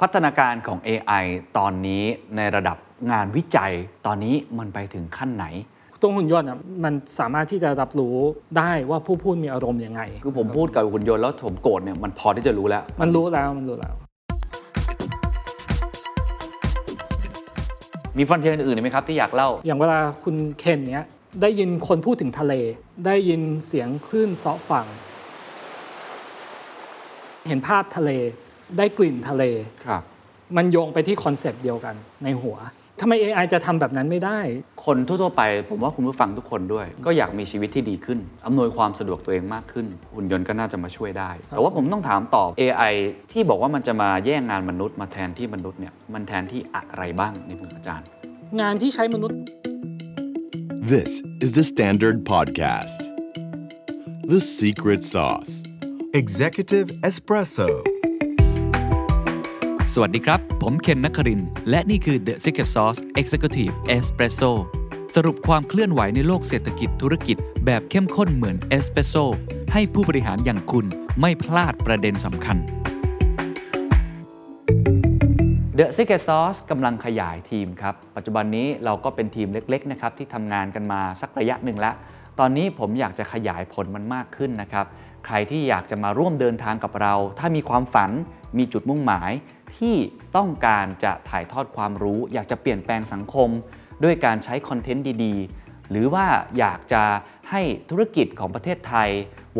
พัฒนาการของ AI ตอนนี้ในระดับงานวิจัยตอนนี้มันไปถึงขั้นไหน ตัวหุ่นยนต์อะมันสามารถที่จะรับรู้ได้ว่าผู้พูดมีอารมณ์ยังไง คือผมพูดกับหุ่นยนต์แล้วผมโกรธเนี่ยมันพอที่จะรู้แล้ว มันรู้แล้วมันรู้แล้ว มีฟันเทียนอื่นๆอีกไหมครับที่อยากเล่า อย่างเวลาคุณเคนเนี้ยได้ยินคนพูดถึงทะเล ได้ยินเสียงคลื่นเซาะฝั่ง เห็นภาพทะเล ได้กลิ่นทะเล ครับ มันโยงไปที่คอนเซปต์เดียวกันในหัวทำไม AI จะทำแบบนั้นไม่ได้ คนทั่วๆไป ผมว่าคุณผู้ฟังทุกคนด้วย ก็อยากมีชีวิตที่ดีขึ้น อำนวยความสะดวกตัวเองมากขึ้น หุ่นยนต์ก็น่าจะมาช่วยได้ แต่ว่าผมต้องถามตอบ AI ที่บอกว่ามันจะมาแย่งงานมนุษย์มาแทนที่มนุษย์เนี่ยมันแทนที่อะไรบ้างในมุมอาจารย์ งานที่ใช้มนุษย์ This is the Standard Podcast. The Secret Sauce. Executive Espresso. สวัสดีครับ ผมเคนนักคริน และนี่คือ The Secret Sauce Executive Espresso สรุปความเคลื่อนไหวในโลกเศรษฐกิจธุรกิจแบบเข้มข้นเหมือนเอสเปรสโซให้ผู้บริหารอย่างคุณไม่พลาดประเด็นสำคัญ The Secret Sauce กำลังขยายทีมครับ ปัจจุบันนี้เราก็เป็นทีมเล็กๆนะครับที่ทำงานกันมาสักระยะหนึ่งแล้ว ตอนนี้ผมอยากจะขยายผลมันมากขึ้นนะครับ ใครที่อยากจะมาร่วมเดินทางกับเรา ถ้ามีความฝัน มีจุดมุ่งหมายที่ต้องการจะถ่ายทอดความรู้ อยากจะเปลี่ยนแปลงสังคม ด้วยการใช้คอนเทนต์ดีๆ หรือว่าอยากจะให้ธุรกิจของประเทศไทย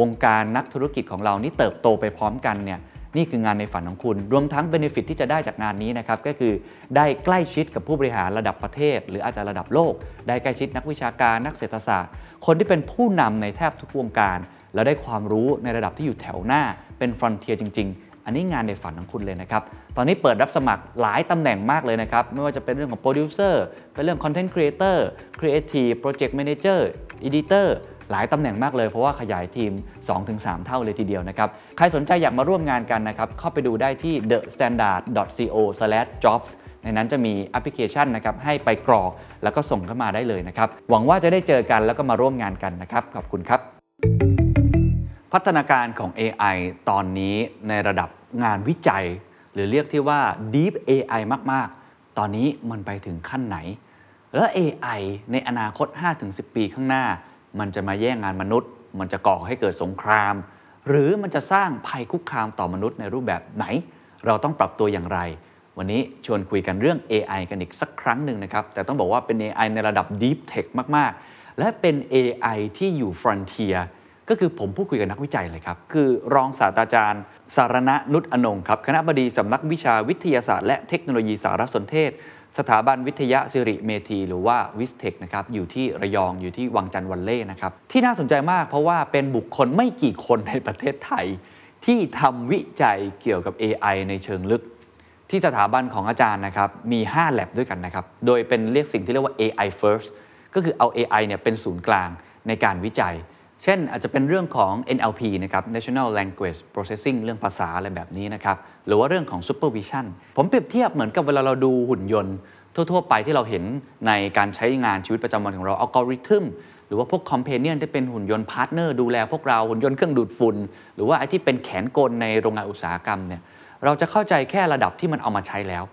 วงการนักธุรกิจของเรานี่เติบโตไปพร้อมกันเนี่ยนี่คืองานในฝันของคุณ รวมทั้ง benefit ที่จะได้จากงานนี้นะครับ ก็คือได้ใกล้ชิดกับผู้บริหารระดับประเทศ หรืออาจจะระดับโลก ได้ใกล้ชิดนักวิชาการนักเศรษฐศาสตร์ คนที่เป็นผู้นำในแทบทุกวงการ แล้วได้ความรู้ในระดับที่อยู่แถวหน้าเป็น frontier จริง ๆ อันนี้งานในฝันของคุณเลยนะครับ ตอนนี้เปิดรับสมัครหลายตำแหน่งมากเลยนะครับ ไม่ว่าจะเป็นเรื่องของโปรดิวเซอร์ เป็นเรื่อง content creator creative project manager editor หลายตำแหน่งมากเลย เพราะว่าขยายทีม 2-3 เท่าเลยทีเดียวนะครับ ใครสนใจอยากมาร่วมงานกันนะครับ เข้าไปดูได้ที่ thestandard.co/jobs ในนั้นจะมีแอปพลิเคชันนะครับให้ไปกรอกแล้วก็ส่งเข้ามาได้เลยนะครับ หวังว่าจะได้เจอกันแล้วก็มาร่วมงานกันนะครับ ขอบคุณครับ พัฒนาการของ AI ตอนนี้ในระดับงานวิจัย หรือเรียกที่ว่า Deep AI มากๆ ตอนนี้มันไปถึงขั้นไหน แล้ว AI ในอนาคต 5-10 ปีข้างหน้า มันจะมาแย่งงานมนุษย์ มันจะก่อให้เกิดสงคราม หรือมันจะสร้างภัยคุกคามต่อมนุษย์ในรูปแบบไหน เราต้องปรับตัวอย่างไร วันนี้ชวนคุยกันเรื่อง AI กันอีกสักครั้งหนึ่งนะครับ แต่ต้องบอกว่าเป็น AI ในระดับ Deep Tech มาก ๆ และเป็น AI ที่อยู่ Frontier ก็คือผมพูดคุยกับนักวิจัยเลยครับ คือรองศาสตราจารย์ สารณะนุชอนงค์ครับ คณะบดีสำนักวิชาวิทยาศาสตร์และเทคโนโลยีสารสนเทศ สถาบันวิทยาสิริเมธี หรือว่าวิสเทคนะครับ อยู่ที่ระยอง อยู่ที่วังจันทร์วันเล่นะครับ ที่น่าสนใจมากเพราะว่าเป็นบุคคลไม่กี่คนในประเทศไทย ที่ทำวิจัยเกี่ยวกับ AI ในเชิงลึก ที่สถาบันของอาจารย์นะครับ มี5 lab ด้วยกันนะครับ โดยเป็นเรียกสิ่งที่เรียกว่า AI first ก็คือเอา AI เนี่ยเป็นศูนย์กลางในการวิจัย เช่นอาจจะเป็นเรื่องของ NLP นะครับ Natural Language Processing เรื่องภาษาอะไรแบบนี้นะครับ หรือว่าเรื่องของ Computer Vision ผมเปรียบเทียบเหมือนกับเวลาเราดูหุ่นยนต์ ทั่ว ๆ ไปที่เราเห็นในการใช้งานชีวิตประจำวันของเราอัลกอริทึมหรือว่าพวก companion ที่เป็นหุ่นยนต์ partner ดูแลพวกเราหุ่นยนต์เครื่องดูดฝุ่นหรือว่าไอ้ที่เป็นแขนกลในโรงงานอุตสาหกรรมเนี่ยเราจะเข้าใจแค่ระดับที่มันเอามาใช้แล้ว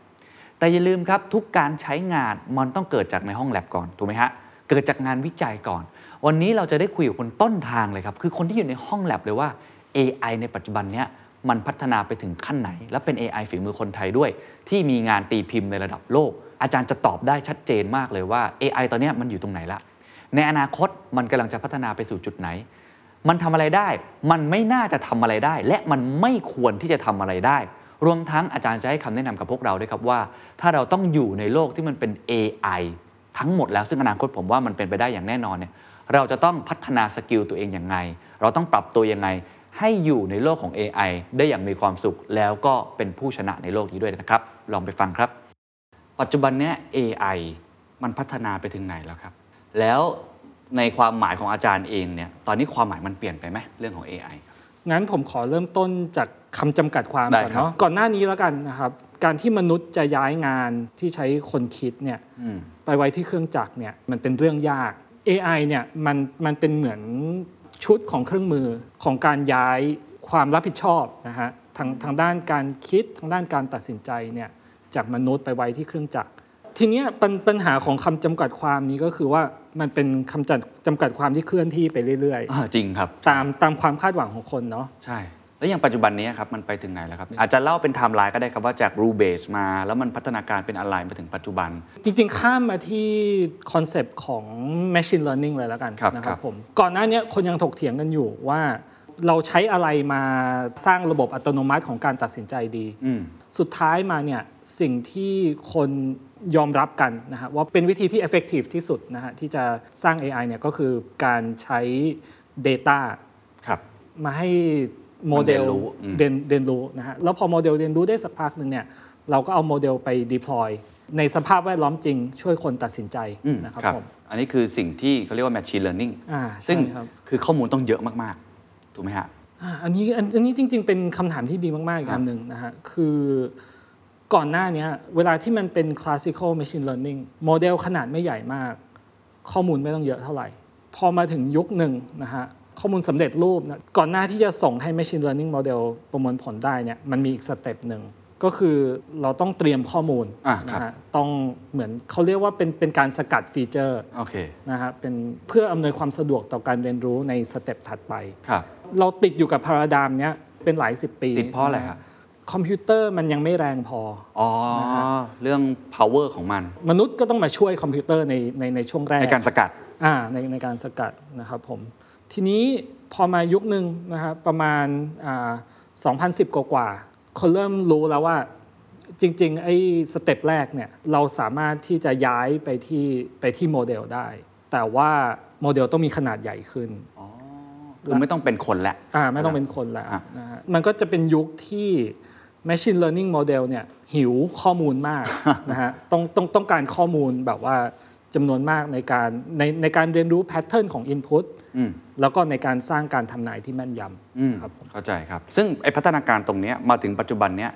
แต่อย่าลืมครับทุกการใช้งานมันต้องเกิดจากในห้องแลบก่อนถูกไหมฮะเกิดจากงานวิจัยก่อน วันนี้เราจะได้คุยกับคนต้นทางเลยครับ คือคนที่อยู่ในห้องแลบเลยว่า AI ในปัจจุบันเนี้ยมันพัฒนาไปถึงขั้นไหน และเป็น AI ฝีมือคนไทยด้วย ที่มีงานตีพิมพ์ในระดับโลก อาจารย์จะตอบได้ชัดเจนมากเลยว่า AI ตอนนี้มันอยู่ตรงไหนละ ในอนาคตมันกำลังจะพัฒนาไปสู่จุดไหน มันทำอะไรได้ มันไม่น่าจะทำอะไรได้ และมันไม่ควรที่จะทำอะไรได้ รวมทั้งอาจารย์จะให้คำแนะนำกับพวกเราด้วยครับว่า ถ้าเราต้องอยู่ในโลกที่มันเป็น AI ทั้งหมดแล้วซึ่งอนาคตผมว่ามันเป็นไปได้อย่างแน่นอนเนี่ย เราจะต้องพัฒนาสกิลตัวเองอย่างไง เราต้องปรับตัวยังไง ให้อยู่ในโลกของ AI ได้อย่างมีความสุข แล้วก็เป็นผู้ชนะในโลกนี้ด้วยนะครับ ลองไปฟังครับ ปัจจุบันเนี้ย AI มันพัฒนาไปถึงไหนแล้วครับ แล้วในความหมายของอาจารย์เองเนี่ย ตอนนี้ความหมายมันเปลี่ยนไปไหมเรื่องของ AI งั้นผมขอเริ่มต้นจากคำจำกัดความได้ก่อนครับเนาะก่อนหน้านี้แล้วกันนะครับการที่มนุษย์จะย้ายงานที่ใช้คนคิดเนี่ยอืมไปไว้ที่เครื่องจักรเนี่ยมันเป็นเรื่องยาก AI เนี่ยมันมันเป็นเหมือนชุดของเครื่องมือของการย้ายความรับผิดชอบนะฮะทางทางด้านการคิดทางด้านการตัดสินใจเนี่ยจากมนุษย์ไปไว้ที่เครื่องจักร ทีเนี้ยปัญปัญหาของคำจำกัดความนี้ก็คือว่ามันเป็นคำจำจำกัดความที่เคลื่อนที่ไปเรื่อยอ่าจริงครับๆตามตามความคาดหวังของคนเนาะใช่ แล้วอย่างปัจจุบันนี้ครับมันไปถึงไหนแล้วครับ อาจจะเล่าเป็นไทม์ไลน์ก็ได้ครับว่าจาก rule-based มา แล้วมันพัฒนาการเป็นอะไรมาถึงปัจจุบัน จริงๆ ข้ามมาที่ concept ของ machine learning เลยแล้วกันครับนะคครัรับบผมก่อนหน้าเนี้ยคนยังถกเถียงกันอยู่ว่าเราใช้อะไรมาสร้างระบบอัตโนมัติของการตัดสินใจดีอืมสุดท้ายมาเนี่ยสิ่งที่คนยอมรับกันนะฮะว่าเป็นวิธีที่ effective ที่สุดนะฮะที่จะสร้าง AI เนี่ยก็คือการใช้ Data ครับมาให้ โมเดลมันเรียนรู้อืมเรียนเรียนรู้นะฮะแล้วพอโมเดลเรียนรู้ได้สักพักหนึ่งเนี่ยเราก็เอาโมเดลไป deploy ในสภาพแวดล้อมจริงช่วยคนตัดสินใจอืมนะครับครับผมอันนี้คือสิ่งที่เขาเรียกว่า machine learning อ่าซึ่งใช่ครับคือข้อมูลต้องเยอะมาก ๆ ถูกไหมฮะอ่าอันนี้อันอันนี้จริง ๆ เป็นคำถามที่ดีมาก ๆ อีกครับอันหนึ่งนะฮะคือก่อนหน้าเนี้ยเวลาที่มันเป็น classical machine learning โมเดลขนาดไม่ใหญ่มาก ข้อมูลไม่ต้องเยอะเท่าไหร่ พอมาถึงยุคหนึ่งนะฮะ ข้อมูลสำเร็จรูปนะก่อนหน้าที่จะส่งให้ machine learning model ประมวลผลได้เนี่ยมันมีอีกสเต็ปหนึ่งก็คือเราต้องเตรียมข้อมูลอ่าครับนะฮะต้องเหมือนเขาเรียกว่าเป็นเป็นการสกัด feature โอเคนะฮะเป็นเพื่ออำนวยความสะดวกต่อการเรียนรู้ใน step ถัดไปครับเราติดอยู่กับ paradigm เนี้ยเป็นหลายสิบปี ติดเพราะอะไรครับคอมพิวเตอร์มันยังไม่แรงพออ๋อเรื่อง power ของมัน มนุษย์ก็ต้องมาช่วยคอมพิวเตอร์ในในในช่วงแรก ในการสกัดอ่าในในการสกัดนะครับผม ทีนี้พอมายุคหนึ่งนะครับประมาณอ่า2010กว่ากว่าๆคนเริ่มรู้แล้วว่าจริงๆ ไอ้ step แรกเนี่ยเราสามารถที่จะย้ายไปที่ไปที่โมเดลได้ แต่ว่าโมเดลต้องมีขนาดใหญ่ขึ้นคือไม่ต้องเป็นคนแล้วอ่าไม่ต้องเป็นคนแล้วอะนะฮะมันก็จะเป็นยุคที่ machine learning model เนี่ยหิวข้อมูลมากนะฮะต้องต้องต้องการข้อมูลแบบว่า จำนวนมากในการในในการเรียนรู้ pattern ของ input อืมแล้วก็ในการสร้างการทำนายที่แม่นยอืมำครับผมเข้าใจครับ ซึ่งไอพัฒนาการตรงเนี้ยมาถึงปัจจุบันเนี้ย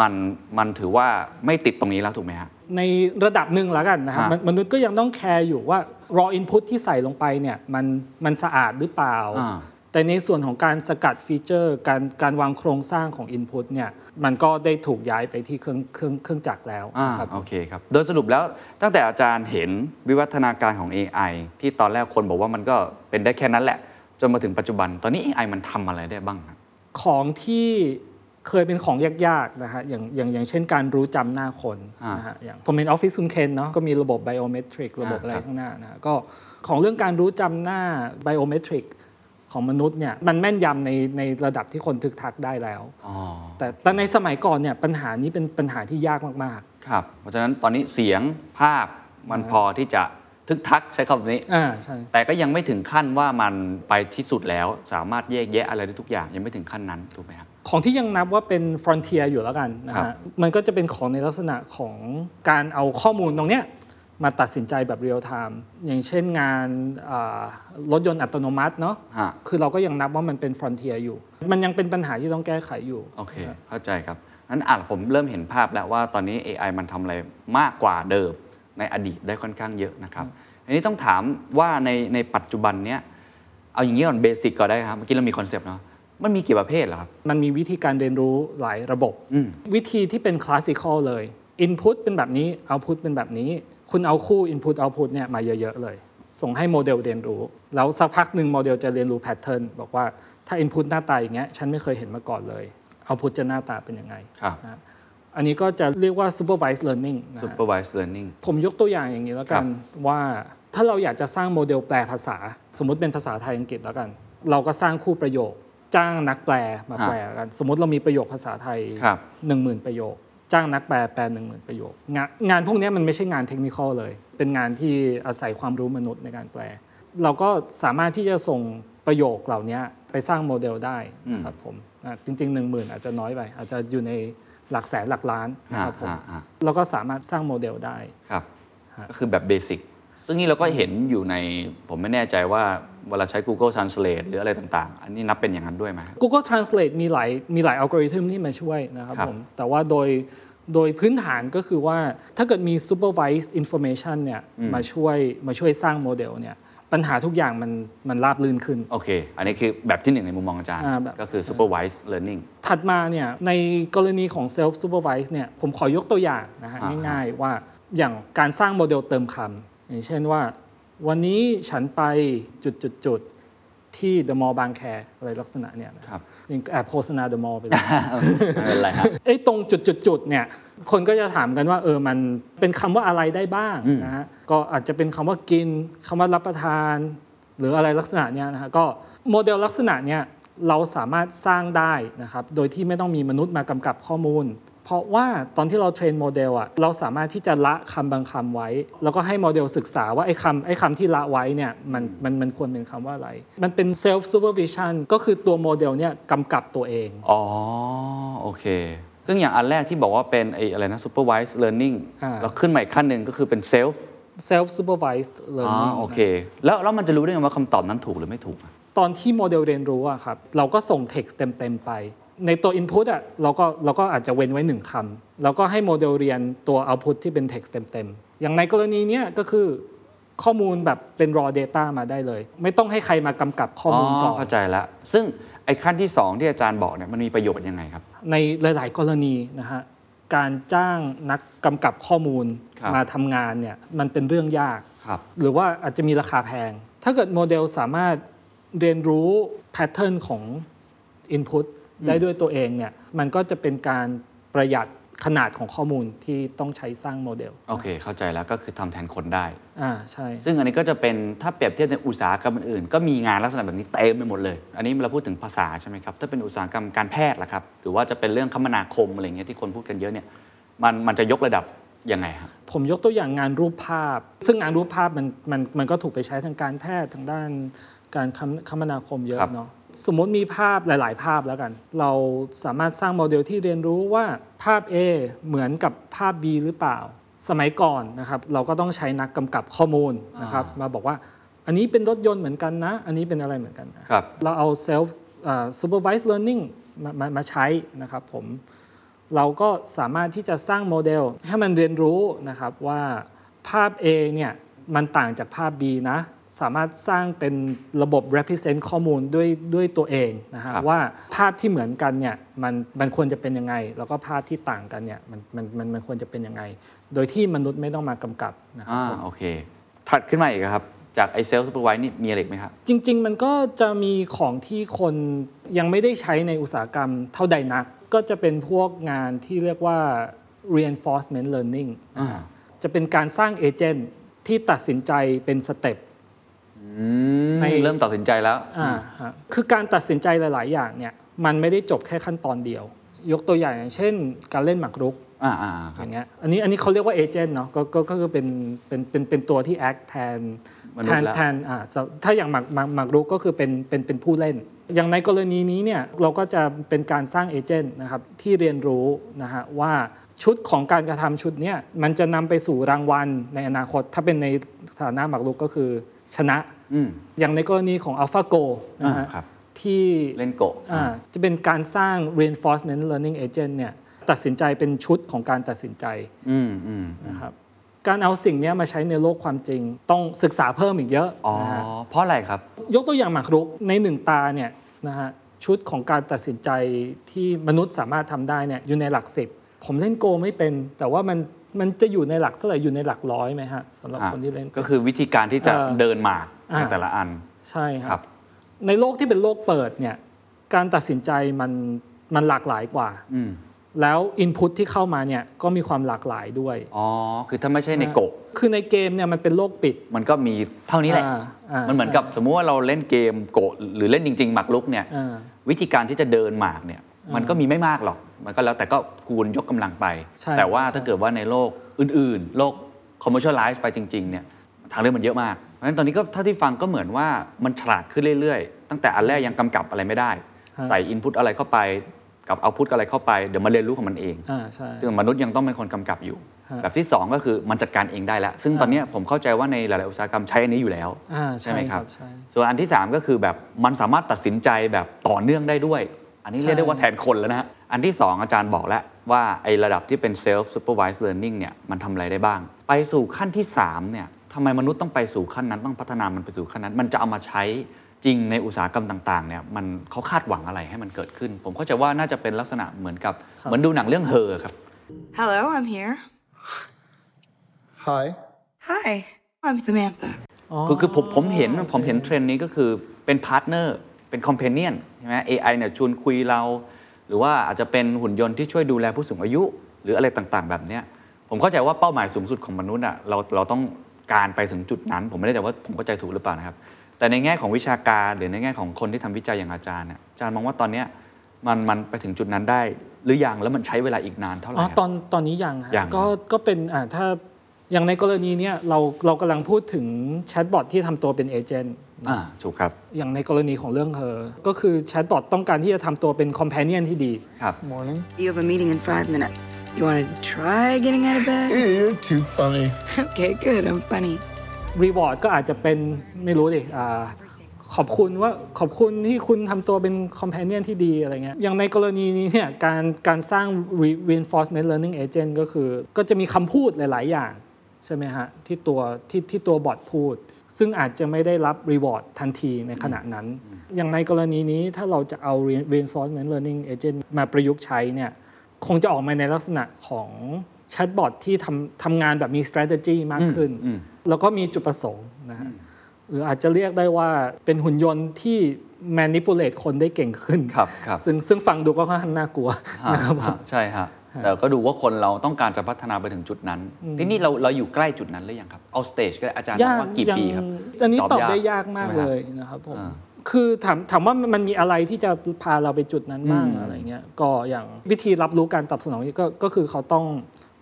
มันมันถือว่าไม่ติดตรงนี้แล้วถูกไหมฮะในระดับหนึ่งแล้วกันนะครับฮะมนมนุษย์ก็ยังต้องแคร์อยู่ว่า raw input ที่ใส่ลงไปเนี่ยมันมันสะอาดหรือเปล่าอ่า แต่ในส่วนของการสกัดฟีเจอร์ การการวางโครงสร้างของ Input เนี่ยมันก็ได้ถูกย้ายไปที่เครื่องเครื่องเครื่องจักรแล้วอ่านะครับโอเคครับ โดยสรุปแล้วตั้งแต่อาจารย์เห็นวิวัฒนาการของ AI ที่ตอนแรกคนบอกว่ามันก็เป็นได้แค่นั้นแหละ จนมาถึงปัจจุบัน ตอนนี้ AI มันทำอะไรได้บ้างครับของที่เคยเป็นของยากๆนะฮะอย่างอย่างอย่างเช่นการรู้จำหน้าคนอ่านนะฮะอย่างผมเป็นออฟฟิศคุณเคนเนาะก็มีระบบไบโอเมตริกระบบอ่าอะไรครับข้างหน้านะฮะก็ของเรื่องการรู้จำหน้าไบโอเมตริก ของมนุษย์เนี่ยมันแม่นยำในในระดับที่คนทึกทักได้แล้วอ๋อแต่แต่ในสมัยก่อนเนี่ยปัญหานี้เป็นปัญหาที่ยากมากครับ เพราะฉะนั้นตอนนี้เสียงภาพมันพอที่จะทึกทักใช้คำนี้ๆอ่าใช่แต่ก็ยังไม่ถึงขั้นว่ามันไปที่สุดแล้วสามารถแยกแยะอะไรได้ทุกอย่างยังไม่ถึงขั้นนั้นถูกไหมครับของที่ยังนับว่าเป็น frontier อยู่แล้วกันนะครัฮะบมันก็จะเป็นของในลักษณะของการเอาข้อมูลตรงเนี้ย มาตัดสินใจแบบเรียลไทม์อย่างเช่นงานอ่ารถยนต์อัตโนมัติเนาะฮะคือเราก็ยังนับว่ามันเป็น frontier อยู่ มันยังเป็นปัญหาที่ต้องแก้ไขอยู่ โอเค เข้าใจครับนั้นอะผมเริ่มเห็นภาพแล้วว่าตอนนี้ AI มันทำอะไรมากกว่าเดิมในอดีตได้ค่อนข้างเยอะนะครับ อันนี้ต้องถามว่าในในปัจจุบันเนี้ยเอาอย่างนี้ก่อน basic ก็ได้ครับ เมื่อกี้เรามี concept เนาะมันมีกี่ประเภทเหรอครับ มันมีวิธีการเรียนรู้หลายระบบอืมวิธีที่เป็น classical เลย input เป็นแบบนี้ output เป็นแบบนี้ คุณเอาคู่ input output เนี่ยมาเยอะๆเลย ส่งให้โมเดลเรียนรู้ แล้วสักพักหนึ่งโมเดลจะเรียนรู้ pattern บอกว่าถ้า input หน้าตาอย่างเงี้ยฉันไม่เคยเห็นมาก่อนเลย output จะหน้าตาเป็นยังไงครับนะอันนี้ก็จะเรียกว่า supervised learning นะฮะ supervised learning ผมยกตัวอย่างอย่างนี้แล้วกันว่าถ้าเราอยากจะสร้างโมเดลแปลภาษา สมมุติเป็นภาษาไทยอังกฤษแล้วกัน เราก็สร้างคู่ประโยค จ้างนักแปลมาฮะแปลกัน สมมติเรามีประโยคภาษาไทยครับหนึ่งหมื่นประโยค จ้างนักแปลแปลหนึ่งหมื่นประโยคงานงานพวกนี้มันไม่ใช่งานเทคนิคอลเลย เป็นงานที่อาศัยความรู้มนุษย์ในการแปล เราก็สามารถที่จะส่งประโยคเหล่านี้ไปสร้างโมเดลได้นะครับผมอะจริงๆหนึ่งหมื่นอาจจะน้อยไป อาจจะอยู่ในหลักแสนหลักล้านนะครับผมอ่าอ่าเราก็สามารถสร้างโมเดลได้ครับฮะก็คือแบบเบสิกซึ่งนี่เราก็เห็นอยู่ในผมไม่แน่ใจว่า เวลาใช้ Google Translate หรืออะไรต่างๆ อันนี้นับเป็นอย่างนั้นด้วยไหม Google Translate มีหลายมีหลายอัลกอริทึมที่มาช่วยนะครับครับผมแต่ว่าโดยโดยพื้นฐานก็คือว่าถ้าเกิดมี supervised information เนี่ยมาช่วยมาช่วยสร้างโมเดลเนี่ยปัญหาทุกอย่างมันมันราบรื่นขึ้น โอเค อันนี้คือแบบที่หนึ่งในมุมมองอาจารย์อ่าแบบก็คือ supervised learning ถัดมาเนี่ยในกรณีของ self supervised เนี่ยผมขอยกตัวอย่างนะฮะอ่าฮะง่ายๆว่าอย่างการสร้างโมเดลเติมคำอย่างเช่นว่า วันนี้ฉันไปจุดจุดจุดๆที่ The Mall บางแคอะไรลักษณะเนี่ยนะครับยังแอบโฆษณา The Mall ไปเลยไม่เป็นไรฮะไอ้ตรงจุดจุดจุดๆเนี่ยคนก็จะถามกันว่าเออมันเป็นคำว่าอะไรได้บ้างอืมนะฮะก็อาจจะเป็นคำว่ากินคำว่ารับประทาน หรืออะไรลักษณะเนี้ยนะฮะก็โมเดลลักษณะเนี้ยเราสามารถสร้างได้นะครับโดยที่ไม่ต้องมีมนุษย์มากำกับข้อมูล เพราะว่าตอนที่เรา train โมเดลอะเราสามารถที่จะละคำบางคำไว้ แล้วก็ให้โมเดลศึกษาว่าไอ้คำไอ้คำที่ละไว้เนี่ยมันมันมันควรเป็นคำว่าอะไร มันเป็น self supervision ก็คือตัวโมเดลเนี่ยกำกับตัวเอง อ๋อ โอเค ซึ่งอย่างอันแรกที่บอกว่าเป็นไอ้อะไรนะ supervised learning อ่าเราขึ้นมาอีกขั้นหนึ่งก็คือเป็น self self supervised อ๋อ learning โอเคแล้วแล้วมันจะรู้ได้ไงว่าคำตอบนั้นถูกหรือไม่ถูกอะตอนที่โมเดลเรียนรู้อะครับเราก็ส่ง text เต็มๆไป ในตัว input อะเราก็เราก็อาจจะเว้นไว้หนึ่งคำแล้วก็ให้โมเดลเรียนตัว output ที่เป็น text เต็มๆ อย่างในกรณีเนี้ยก็คือข้อมูลแบบเป็น raw data มาได้เลย ไม่ต้องให้ใครมากำกับข้อมูลก่อนเข้าใจแล้วซึ่งไอ้ขั้นที่ 2 ที่อาจารย์บอกเนี่ยมันมีประโยชน์ยังไงครับ ในหลาย ๆ กรณีนะฮะการจ้างนักกำกับข้อมูลครับมาทำงานเนี่ยมันเป็นเรื่องยากครับหรือว่าอาจจะมีราคาแพง ถ้าเกิดโมเดลสามารถเรียนรู้ pattern ของ Input ได้ด้วยตัวเองเนี่ยมันก็จะเป็นการประหยัดขนาดของข้อมูลที่ต้องใช้สร้างโมเดล โอเค เข้าใจแล้วก็คือทำแทนคนได้ อ่าใช่ ซึ่งอันนี้ก็จะเป็นถ้าเปรียบเทียบในอุตสาหกรรมอื่นๆก็มีงานลักษณะแบบนี้เต็มไปหมดเลย อันนี้เราพูดถึงภาษาใช่ไหมครับ ถ้าเป็นอุตสาหกรรมการแพทย์ล่ะครับ หรือว่าจะเป็นเรื่องคมนาคมอะไรเงี้ยที่คนพูดกันเยอะเนี่ย มันมันจะยกระดับยังไงครับผมยกตัวอย่างงานรูปภาพ ซึ่งงานรูปภาพมันมันมันก็ถูกไปใช้ทางการแพทย์ทางด้านการคมคมนาคมเยครัอะบเนาะ สมมติมีภาพหลาย ๆ ภาพแล้วกัน เราสามารถสร้างโมเดลที่เรียนรู้ว่าภาพ A เหมือนกับภาพ B หรือเปล่า สมัยก่อนนะครับเราก็ต้องใช้นักกำกับข้อมูลนะครับมาบอกว่าอันนี้เป็นรถยนต์เหมือนกันนะ อันนี้เป็นอะไรเหมือนกันนะครับเราเอา self อ่า supervised learning มามามาใช้นะครับผมเราก็สามารถที่จะสร้างโมเดลให้มันเรียนรู้นะครับว่าภาพ A เนี่ยมันต่างจากภาพ B นะ สามารถสร้างเป็นระบบ represent ข้อมูลด้วยด้วยตัวเองนะฮะครับว่าภาพที่เหมือนกันเนี่ยมันมันควรจะเป็นยังไง แล้วก็ภาพที่ต่างกันเนี่ยมันมันมันมันควรจะเป็นยังไง โดยที่มนุษย์ไม่ต้องมากำกับนะครับอ่าผมโอเคถัดขึ้นมาอีกครับ จากไอเซลซูเปอร์ไวนี่มีอะไรอีกไหมครับ จริง ๆ มันก็จะมีของที่คนยังไม่ได้ใช้ในอุตสาหกรรมเท่าใดนัก ก็จะเป็นพวกงานที่เรียกว่า reinforcement learning อ่าจะเป็นการสร้างเอเจนต์ที่ตัดสินใจเป็นสเต็ปอืม ในเริ่มตัดสินใจแล้วอ่าฮะคือการตัดสินใจหลาย ๆ อย่างเนี่ยมันไม่ได้จบแค่ขั้นตอนเดียว ยกตัวอย่างอย่างเช่น การเล่นหมากรุกอ่าอ่าคอรับย่างเงี้ยอันนี้อันนี้เขาเรียกว่าเอเจนต์เนาะก็ก็ก็คือเป็นเป็นเป็นเป็นตัวที่ act แทนมนุแทษย์นแล้วแทนอ่าสถ้าอย่างหมากหมากหมากรุกก็คือเป็นเป็นเป็นผู้เล่น อย่างในกรณีนี้เนี่ยเราก็จะเป็นการสร้างเอเจนต์นะครับที่เรียนรู้นะฮะว่าชุดของการกระทำชุดเนี้ยมันจะนำไปสู่รางวัลในอนาคต ถ้าเป็นในสถานะหมากรุกก็คือ ชนะอืมอย่างในกรณีของ AlphaGo นะอ่าฮะครับที่เล่นโกะอ่าจะเป็นการสร้าง reinforcement learning agent เนี่ยตัดสินใจเป็นชุดของการตัดสินใจอืมอืมนะครับการเอาสิ่งเนี้ยมาใช้ในโลกความจริง ต้องศึกษาเพิ่มอีกเยอะอ๋อนะฮะเพราะอะไรครับ ยกตัวอย่างหมากรุกในหนึ่งตาเนี่ยนะฮะชุดของการตัดสินใจที่มนุษย์สามารถทำได้เนี่ยอยู่ในหลักสิบผมเล่นโกไม่เป็น แต่ว่ามัน มันจะอยู่ในหลักเท่าไหร่อยู่ในหลักร้อยไหมฮะสำหรับอ่าคนที่เล่น ก็คือวิธีการที่จะเออเดินหมากอ่าในแต่ละอันใช่คครัรับบในโลกที่เป็นโลกเปิดเนี่ยการตัดสินใจมันมันหลากหลายกว่าอืมแล้วอินพุตที่เข้ามาเนี่ยก็มีความหลากหลายด้วย อ๋อ คือถ้าไม่ใช่ในโกะคือในเกมเนี่ยมันเป็นโลกปิด มันก็มีเท่านี้แหละอ่าอ่ามันเหมือนกับสมมุติว่าเราเล่นเกมโกะหรือเล่นจริง ๆ หมากรุกเนี่ยอ่าวิธีการที่จะเดินหมากเนี่ย มันก็มีไม่มากหรอก มันก็แล้วแต่ก็คูณยกกำลังไปใช่แต่ว่าใช่ถ้าเกิดว่าในโลกอื่น ๆ โลก commercialize ไปจริง ๆ เนี่ย ทางเลือกมันเยอะมาก เพราะฉะนั้นตอนนี้ก็เท่าที่ฟังก็เหมือนว่ามันฉลาดขึ้นเรื่อย ๆ ตั้งแต่อันแรกยังกำกับอะไรไม่ได้ ใส่ input อะไรเข้าไปกับ output อะไรเข้าไป เดี๋ยวมันเรียนรู้ของมันเองอ่าใช่ซึ่งมนุษย์ยังต้องเป็นคนกำกับอยู่ฮะแบบที่ 2 ก็คือมันจัดการเองได้แล้ว ซึ่งตอนเนี้ยผมเข้าใจว่าในหลาย ๆ อุตสาหกรรมใช้อันนี้อยู่แล้วอ่าใช่ไหมครับใช่ส่วนอันที่ 3 ก็คือแบบมันสามารถตัดสินใจแบบต่อเนื่องได้ด้วย อันนี้ใช่เรียกได้ว่าแทนคนแล้วนะฮะอันที่ 2 อาจารย์บอกแล้วว่าไอ้ระดับที่เป็น self supervised learning เนี่ยมันทำอะไรได้บ้าง ไปสู่ขั้นที่3เนี่ยทำไมมนุษย์ต้องไปสู่ขั้นนั้นต้องพัฒนามันไปสู่ขั้นนั้น มันจะเอามาใช้จริงในอุตสาหกรรมต่างๆเนี่ยมันเขาคาดหวังอะไรให้มันเกิดขึ้น ผมเข้าใจว่าน่าจะเป็นลักษณะเหมือนกับเหมือนดูหนังเรื่องเฮอครับ Hello, I'm here. Hi. Hi, I'm Samantha. คือคือผมผมเห็นผมเห็นเทรนด์นี้ก็คือเป็น partner เป็น companion ใช่ไหม AI เนี่ยชวนคุยเรา หรือว่าอาจจะเป็นหุ่นยนต์ที่ช่วยดูแลผู้สูงอายุ หรืออะไรต่างๆ แบบเนี้ยผมเข้าใจว่าเป้าหมายสูงสุดของมนุษย์อะเราเราต้องการไปถึงจุดนั้น ผมไม่แน่ใจว่าผมเข้าใจถูกหรือเปล่านะครับ แต่ในแง่ของวิชาการหรือในแง่ของคนที่ทำวิจัยอย่างอาจารย์เนี่ยอาจารย์มองว่าตอนเนี้ยมันมันไปถึงจุดนั้นได้ หรือยังแล้วมันใช้เวลาอีกนานเท่าไหร่อ๋อครับตอนตอนนี้ยังฮะยังก็ก็เป็นอ่าถ้าอย่างในกรณีเนี้ยเราเรากำลังพูดถึง chatbot ที่ทำตัวเป็น agent อ่าถูกครับ อย่างในกรณีของเรื่องเธอ ก็คือ chatbot ต้องการที่จะทำตัวเป็น companion ที่ดีครับ Morning. You have a meeting in five minutes. You want to try getting out of bed? You're too funny. okay, good. I'm funny. reward ก็อาจจะเป็นไม่รู้ดิอ่าขอบคุณว่าขอบคุณที่คุณทำตัวเป็นคอมเพนเนียนที่ดีอะไรเงี้ยอย่างในกรณีนี้เนี่ยการการสร้าง re- reinforcement learning agent ก็คือ ก็จะมีคำพูดหลาย ๆ อย่าง ใช่ไหมฮะ ที่ตัวที่ที่ตัวบอทพูด ซึ่งอาจจะไม่ได้รับ reward ทันทีในขณะนั้น อย่างในกรณีนี้ถ้าเราจะเอา re- reinforcement learning agent มาประยุกต์ใช้เนี่ยคงจะออกมาในลักษณะของแชทบอทที่ทำทำงานแบบมี strategy มากขึ้นอืมแล้วก็มีจุดประสงค์นะฮะหรืออาจจะเรียกได้ว่าเป็นหุ่นยนต์ที่ manipulate คนได้เก่งขึ้นครับครับซึ่งซึ่งฟังดูก็ค่อนข้างน่ากลัวฮะนะครับผมฮะใช่ฮะ แต่ก็ดูว่าคนเราต้องการจะพัฒนาไปถึงจุดนั้น ที่นี่เราเราอยู่ใกล้จุดนั้นหรือยังครับ เอาสเตจก็ได้อาจารย์บอกว่ากี่ปีครับอันนี้ตอบตอบยากได้ยากมากใช่ไหมเลฮะยนะครับผมอ่าคือถามถามว่ามันมีอะไรที่จะพาเราไปจุดนั้นบ้างอืมอะไรเงี้ยก็อย่างวิธีรับรู้การตอบสนองก็ก็คือเขาต้อง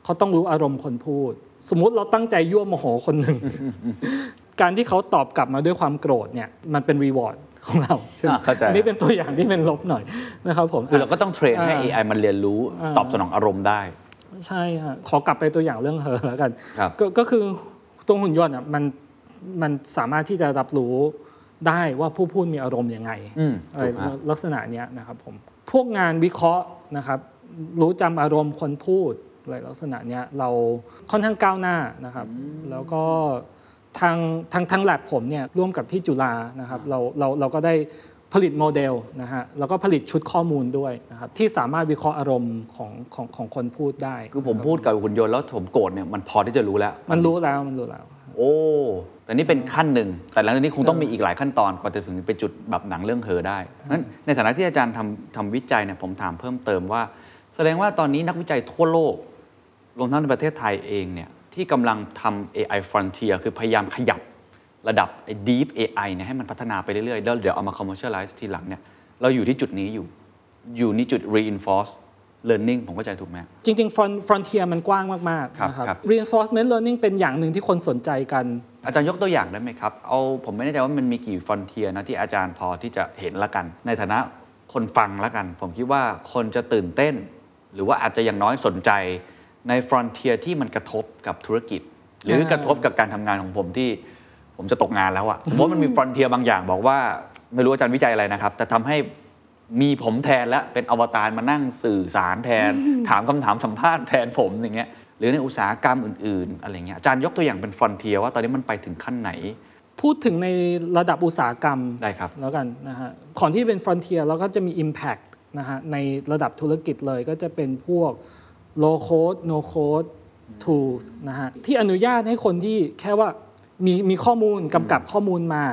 เขาต้องรู้อารมณ์คนพูด สมมุติเราตั้งใจยั่วโมโหคนหนึ่งการที่เขาตอบกลับมาด้วยความโกรธเนี่ยมันเป็นรีวอร์ด ของเราใช่ไหมอ่าเข้าใจอันนี้เป็นตัวอย่างที่เป็นลบหน่อยนะครับผมคือเราก็ต้องเทรนให้อ่า AI มันเรียนรู้อ่าตอบสนองอารมณ์ได้ ใช่ฮะขอกลับไปตัวอย่างเรื่องเฮอแล้วกันครับก็ก็คือตัวหุ่นยนต์อะมันมันสามารถที่จะรับรู้ได้ว่าผู้พูดมีอารมณ์ยังไงอืมอะไรถูกฮะลักษณะเนี้ยนะครับผมพวกงานวิเคราะห์นะครับ รู้จำอารมณ์คนพูดอะไรลักษณะเนี้ยเราค่อนข้างก้าวหน้านะครับ แล้วก็ ทางทางทางแลบผมเนี่ยร่วมกับที่จุฬานะครับเราเราเราก็ได้ผลิตโมเดลนะฮะแล้วก็ผลิตชุดข้อมูลด้วยนะครับที่สามารถวิเคราะห์อารมณ์ของของของคนพูดได้คือผมพูดกับหุ่นยนต์แล้วผมโกรธเนี่ยมันพอที่จะรู้แล้ว มันรู้แล้วมันรู้แล้ว โอ้แต่นี่เป็นขั้นหนึ่ง แต่หลังจากนี้คงต้องมีอีกหลายขั้นตอนก่อนจะถึงไปจุดแบบหนังเรื่องเฮอได้นั้นในฐานะที่อาจารย์ทำทำวิจัยเนี่ยผมถามเพิ่มเติมว่า แสดงว่าตอนนี้นักวิจัยทั่วโลกรวมทั้งในประเทศไทยเองเนี่ย ที่กำลังทำ AI frontier คือพยายามขยับระดับไอ้ deep AI เนี่ยให้มันพัฒนาไปเรื่อยๆแล้วเดี๋ยวเอามา commercialize ทีหลังเนี่ยเราอยู่ที่จุดนี้อยู่ อยู่ในจุด reinforce learning ผมเข้าใจถูกไหมจริงๆ front frontier มันกว้างมากครับๆนะครับครับ reinforcement learning เป็นอย่างหนึ่งที่คนสนใจกัน อาจารย์ยกตัวอย่างได้ไหมครับ เอาผมไม่แน่ใจว่ามันมีกี่ฟอนเทียนะที่อาจารย์พอที่จะเห็นละกัน ในฐานะคนฟังละกัน ผมคิดว่าคนจะตื่นเต้น หรือว่าอาจจะอย่างน้อยสนใจ ในฟรอนเทียที่มันกระทบกับธุรกิจ หรืออ่ากระทบกับการทำงานของผมที่ผมจะตกงานแล้วอะสมมติมันมีฟรอนเทียบางอย่างบอกว่าไม่รู้อาจารย์วิจัยอะไรนะครับ แต่ทำให้มีผมแทนและเป็นอวตารมานั่งสื่อสารแทน ถามคำถามสัมภาษณ์แทนผมอย่างเงี้ยหรือในอุตสาหกรรมอื่น ๆ อะไรเงี้ยอาจารย์ยกตัวอย่างเป็นฟรอนเทียว่าตอนนี้มันไปถึงขั้นไหน พูดถึงในระดับอุตสาหกรรมได้ครับแล้วกันนะฮะก่อนที่เป็น frontier แล้วก็จะมี impact นะฮะในระดับธุรกิจเลยก็จะเป็นพวก low code no code tools นะฮะที่อนุญาตให้คนที่แค่ว่ามีมีข้อมูลกำกับข้อมูลมา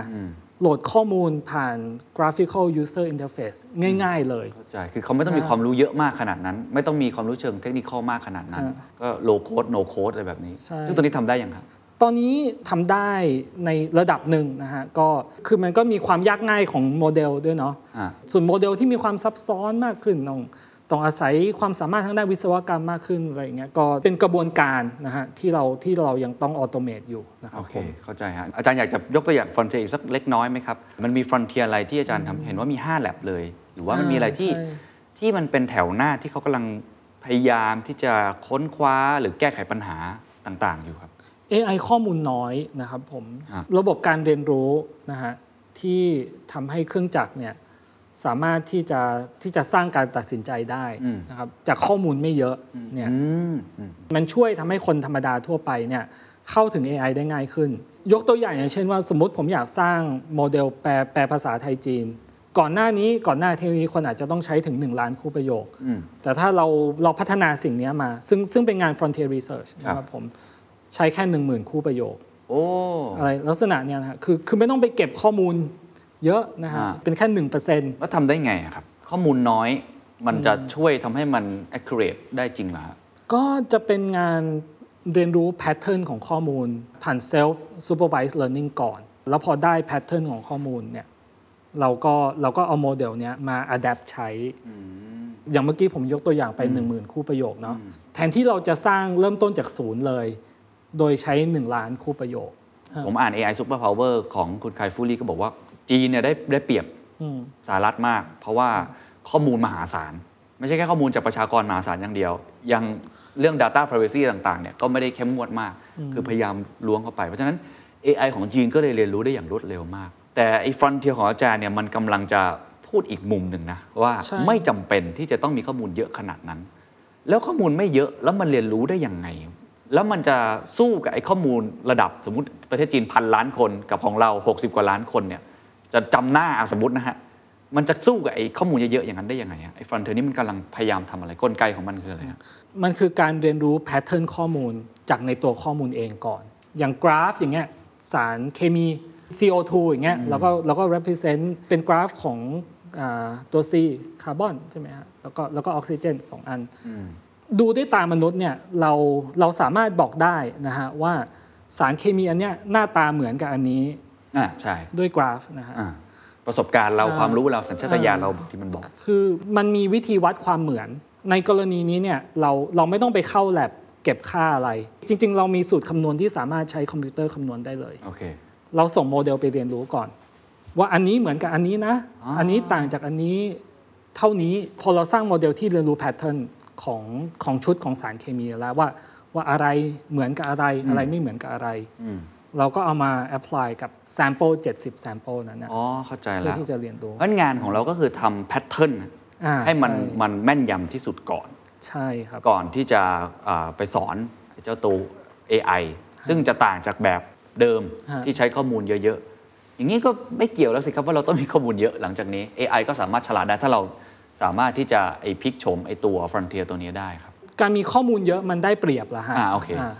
โหลดข้อมูลผ่าน graphical user interface ง่าย ๆ เลยเข้าใจคือเขาไม่ต้องมีความรู้เยอะมากขนาดนั้น ไม่ต้องมีความรู้เชิงเทคนิคมากขนาดนั้นอ่าก็ low code no code อะไรแบบนี้ใช่ซึ่งตัวนี้ทำได้ยังครับตอนนี้ทำได้ในระดับหนึ่งนะฮะก็คือมันก็มีความยากง่ายของโมเดลด้วยเนาะอ่าส่วนโมเดลที่มีความซับซ้อนมากขึ้นต้อง ต้องอาศัยความสามารถทางด้านวิศวกรรมมากขึ้นอะไรอย่างเงี้ยก็เป็นกระบวนการนะฮะที่เราที่เรายังต้อง automate อยู่นะครับโอเคผมเข้าใจฮะอาจารย์อยากจะยกตัวอย่าง frontier อีกสักเล็กน้อยไหมครับ มันมี frontier อะไรที่อาจารย์ทำเห็นว่ามี5 lab เลย หรือว่ามันมีอะไรที่ใช่ที่มันเป็นแถวหน้าที่เขากำลังพยายามที่จะค้นคว้าหรือแก้ไขปัญหาต่างๆ อยู่ครับ AI ข้อมูลน้อยนะครับผมครับระบบการเรียนรู้นะฮะที่ทำให้เครื่องจักรเนี่ย สามารถที่จะที่จะสร้างการตัดสินใจได้นะครับจากข้อมูลไม่เยอะเนี่ยอืมอืมมันช่วยทำให้คนธรรมดาทั่วไปเนี่ยเข้าถึง AI ได้ง่ายขึ้น ยกตัวอย่างอย่างเช่นว่าสมมติผมอยากสร้างโมเดลแปลแปลภาษาไทยจีน ก่อนหน้านี้ก่อนหน้าเทคโนโลยีคนอาจจะต้องใช้ถึง 1 ล้านคู่ประโยคอืมแต่ถ้าเราเราพัฒนาสิ่งเนี้ยมา ซึ่งซึ่งเป็นงาน frontier research ครับนะครับผมใช้แค่ 1 0,000 คู่ประโยค โอ้อะไรลักษณะเนี้ยนะฮะคือคือไม่ต้องไปเก็บข้อมูล เยอะนะฮะ อ่า เป็นแค่หนึ่งเปอร์เซ็นต์แล้วทำได้ไงอะครับ ข้อมูลน้อยมันจะช่วยทำให้มัน accurate ได้จริงเหรอฮะ ก็จะเป็นงานเรียนรู้แพทเทิร์นของข้อมูล ผ่าน self supervised learning ก่อน แล้วพอได้แพทเทิร์นของข้อมูลเนี่ยเราก็เราก็เอาโมเดลเนี้ยมา adapt ใช้ อย่างเมื่อกี้ผมยกตัวอย่างไป 1 0,000 คู่ประโยคเนาะแทนที่เราจะสร้างเริ่มต้นจากศูนย์เลย โดยใช้ 1 ล้านคู่ประโยค ผมอ่าน AI Super Power ของคุณไคฟูรี่ก็บอกว่า จีนเนี่ยได้ได้เปรียบอืมสหรัฐมาก เพราะว่าข้อมูลมหาศาล ไม่ใช่แค่ข้อมูลจากประชากรมหาศาลอย่างเดียว ยังเรื่อง Data Privacy ต่างๆเนี่ยก็ไม่ได้เข้มงวดมาก คือพยายามล้วงเข้าไป เพราะฉะนั้น AI ของจีนก็เลยเรียนรู้ได้อย่างรวดเร็วมาก แต่ไอ้ frontier ของอาจารย์เนี่ยมันกำลังจะพูดอีกมุมหนึ่งนะ ว่าใช่ไม่จำเป็นที่จะต้องมีข้อมูลเยอะขนาดนั้น แล้วข้อมูลไม่เยอะแล้วมันเรียนรู้ได้ยังไง แล้วมันจะสู้กับไอ้ข้อมูลระดับสมมติประเทศจีนพันล้านคนกับของเรา 60 กว่าล้านคนเนี่ย จะจำหน้าเอาสมมตินะฮะมันจะสู้กับไอ้ข้อมูลเยอะๆอย่างนั้นได้ยังไงอะไอ้ frontier นี่มันกำลังพยายามทำอะไรกลไกของมันคืออะไรฮะมันคือการเรียนรู้ pattern ข้อมูลจากในตัวข้อมูลเองก่อน อย่างกราฟอย่างเงี้ยสารเคมี CO2 อย่างเงี้ยแล้วก็แล้วก็ represent เป็นกราฟของอาตัว C คาร์บอนใช่ไหมฮะแล้วก็แล้วก็ออกซิเจนสองอัน ดูด้วยตามนุษย์เนี่ยเราเราสามารถบอกได้นะฮะว่าสารเคมีอันเนี้ยหน้าตาเหมือนกับอันนี้ อ่าใช่ด้วยกราฟนะฮะอ่าประสบการณ์เราอ่าความรู้เราสัญชาตญาณอ่าเราที่มันบอก คือมันมีวิธีวัดความเหมือน ในกรณีนี้เนี่ยเราเราไม่ต้องไปเข้าแล็บเก็บค่าอะไร จริง ๆ เรามีสูตรคำนวณที่สามารถใช้คอมพิวเตอร์คำนวณได้เลยโอเคเราส่งโมเดลไปเรียนรู้ก่อน ว่าอันนี้เหมือนกับอันนี้นะอ๋ออัอันนี้ต่างจากอันนี้เท่านี้พอเราสร้างโมเดลที่เรียนรู้ pattern ของของชุดของสารเคมีแล้วว่า ว่าอะไรเหมือนกับอะไรอะไรไม่เหมือนกับอะไรอืม เราก็เอามา apply กับ sample 70 sample นั้นนะอ๋อเข้าใจเพื่อแล้วที่จะเรียนรู้เพราะงานของเราก็คือทำแพทเทิร์นอ่าให้มันช่มันแม่นยำที่สุดก่อน ใช่ครับ ก่อนที่จะอ่าไปสอนไอ้เจ้าตัว AI ซึ่งจะต่างจากแบบเดิมฮะที่ใช้ข้อมูลเยอะ ๆ อย่างนี้ก็ไม่เกี่ยวแล้วสิครับว่าเราต้องมีข้อมูลเยอะหลังจากนี้ AI ก็สามารถฉลาดได้ถ้าเราสามารถที่จะไอพลิกโฉมไอตัว Frontier ตัวนี้ได้ครับ การมีข้อมูลเยอะมันได้เปรียบละฮะอ่าโอเคา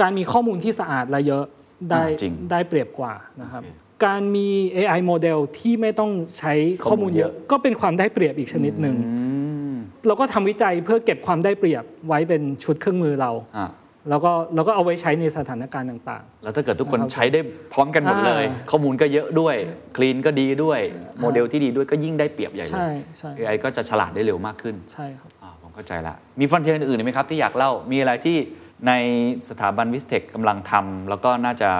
การมีข้อมูลที่สะอาดและเยอะ ได้อ่าจริงได้เปรียบกว่านะครับโอเคการมี AI โมเดลที่ไม่ต้องใช้ข้อมูลเยอะข้อมูลเยอะ ก็เป็นความได้เปรียบอีกชนิดหนึ่งอืมเราก็ทำวิจัยเพื่อเก็บความได้เปรียบไว้เป็นชุดเครื่องมือเราอะแล้วก็เราก็เอาไว้ใช้ในสถานการณ์ต่างแล้วถ้าเกิดทุกคนนะครับใช้ได้พร้อมกันหมดเลยอ่าข้อมูลก็เยอะด้วย คลีนก็ดีด้วย โมเดลที่ดีด้วยก็ยิ่งได้เปรียบใหญ่ๆเลใช่ยใช่ AI ก็จะฉลาดได้เร็วมากขึ้น ใช่ครับอ่าผมเข้าใจละ มี frontier อื่นๆอีกไหมครับที่อยากเล่า มีอะไรที่ ในสถาบัน VISTEC กำลังทำแล้วก็น่าจะ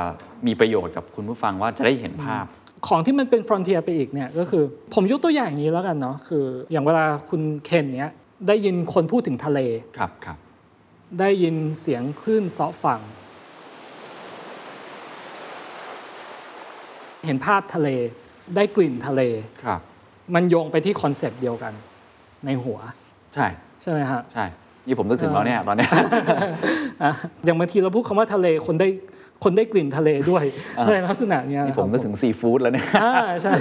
มีประโยชน์กับคุณผู้ฟังว่าจะได้เห็นภาพ ของที่มันเป็น frontier ไปอีกเนี่ยก็คือผมยกตัวอย่างอย่างนี้แล้วกันเนาะคือ อย่างเวลาคุณเคนเนี้ยได้ยินคนพูดถึงทะเล ครับครับได้ยินเสียงคลื่นเซาะฝั่ง เห็นภาพทะเลได้กลิ่นทะเล ครับ มันโยงไปที่ concept เดียวกัน ในหัว ใช่ ใช่ไหมฮะ ใช่ นี่ผมนึกถึงแล้วเนี่ยตอนเนี้ยอะอย่างบางทีเราพูดคำว่าทะเลคนได้คนได้กลิ่นทะเลด้วยอ่าในลักษณะเนี้ยนี่นะครับผมนึกถึงซีฟู้ดแล้วเนี่ยอ่าใช่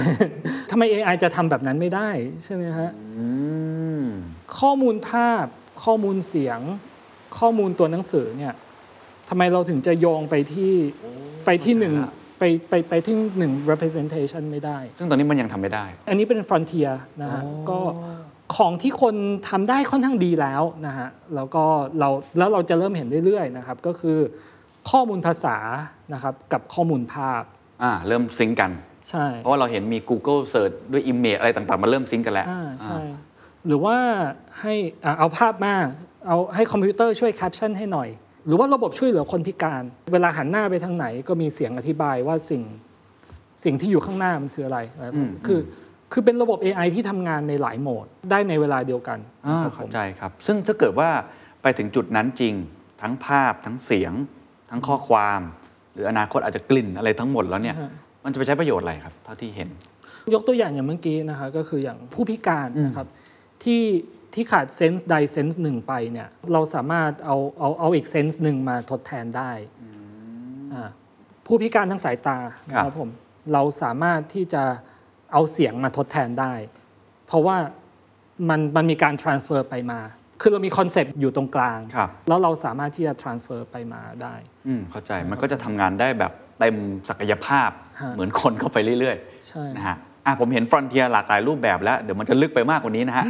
ทำไม AI จะทำแบบนั้นไม่ได้ใช่ไหมฮะอืมข้อมูลภาพ ข้อมูลเสียง ข้อมูลตัวหนังสือเนี่ยทำไมเราถึงจะโยงไปที่ไปที่หนึ่งไปไปไปที่หนึ่ง representation ไม่ได้ ซึ่งตอนนี้มันยังทำไม่ได้ อันนี้เป็น frontier นะฮะอ๋อก็ ของที่คนทำได้ค่อนข้างดีแล้วนะฮะแล้วก็เราแล้วเราจะเริ่มเห็นเรื่อยๆนะครับก็คือข้อมูลภาษานะครับกับข้อมูลภาพอ่าเริ่ม sync กันใช่เพราะว่าเราเห็นมี Google Search ด้วย Image อะไรต่างๆมันเริ่ม sync กันแล้วอ่าใช่อ่าหรือว่าให้อ่าเอาภาพมาเอาให้คอมพิวเตอร์ช่วยแคปชั่นให้หน่อย หรือว่าระบบช่วยเหลือคนพิการ เวลาหันหน้าไปทางไหนก็มีเสียงอธิบายว่าสิ่งสิ่งที่อยู่ข้างหน้ามันคืออะไรอะไรแบบนี้คือ คือเป็นระบบ AI ที่ทำงานในหลายโหมดได้ในเวลาเดียวกันอ่าครับผเข้าม ใจครับ ซึ่งถ้าเกิดว่าไปถึงจุดนั้นจริง ทั้งภาพทั้งเสียง ทั้งข้อความ หรืออนาคตอาจจะกลิ่นอะไรทั้งหมดแล้วเนี่ยฮะ มันจะไปใช้ประโยชน์อะไรครับ เท่าที่เห็น ยกตัวอย่างอย่างเมื่อกี้นะคะก็คืออย่างผู้พิการนะครับที่ที่ขาด sense ใด sense หนึ่งไปเนี่ยเราสามารถเอาเอาเอาอีก sense หนึ่งมาทดแทนได้อ่าผู้พิการทางสายตานะครับครับผมเราสามารถที่จะ เอาเสียงมาทดแทนได้ เพราะว่ามันมันมีการ transfer ไปมา คือเรามี concept อยู่ตรงกลาง ครับ แล้วเราสามารถที่จะ transfer ไปมาได้ อืมเข้าใจมันก็จะทำงานได้แบบเต็มศักยภาพฮะเหมือนคนเข้าไปเรื่อยใช่ ๆนะฮะอะผมเห็นฟรอนเทียหลากหลายรูปแบบแล้ว เดี๋ยวมันจะลึกไปมากกว่านี้นะฮะ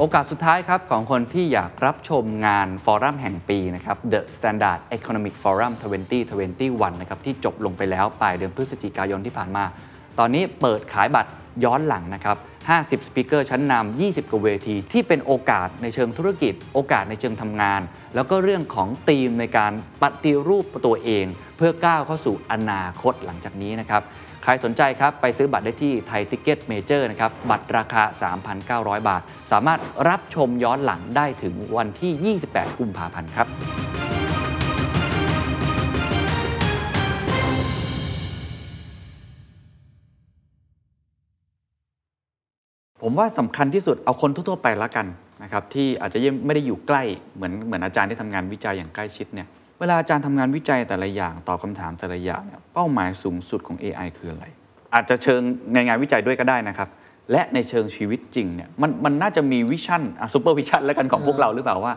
โอกาสสุดท้ายครับของคนที่อยากรับชมงานฟอรัมแห่งปีนะครับ The Standard Economic Forum 2021 นะครับที่จบลงไปแล้วปลายเดือนพฤศจิกายนที่ผ่านมา ตอนนี้เปิดขายบัตรย้อนหลังนะครับ 50 สปีกเกอร์ชั้นนำ 20 กว่าเวที ที่เป็นโอกาสในเชิงธุรกิจ โอกาสในเชิงทำงาน แล้วก็เรื่องของธีมในการปฏิรูปตัวเอง เพื่อก้าวเข้าสู่อนาคตหลังจากนี้นะครับ ใครสนใจครับไปซื้อบัตรได้ที่ Thaiticketmajor นะครับบัตรราคา 3,900 บาท สามารถรับชมย้อนหลังได้ถึงวันที่ 28 กุมภาพันธ์ครับผมว่าสำคัญที่สุดเอาคนทั่วๆไปละกันนะครับที่อาจจะยังไม่ได้อยู่ใกล้เหมือนเหมือนอาจารย์ที่ทำงานวิจัยอย่างใกล้ชิดเนี่ย เวลาอาจารย์ทำงานวิจัยแต่ละอย่างตอบคำถามแต่ละอย่างเนี่ยเป้าหมายสูงสุดของ AI คืออะไร อาจจะเชิงในงานวิจัยด้วยก็ได้นะครับ และในเชิงชีวิตจริงเนี่ยมันมันน่าจะมี vision super vision แล้วกันของพวกเราหรือเปล่าว่า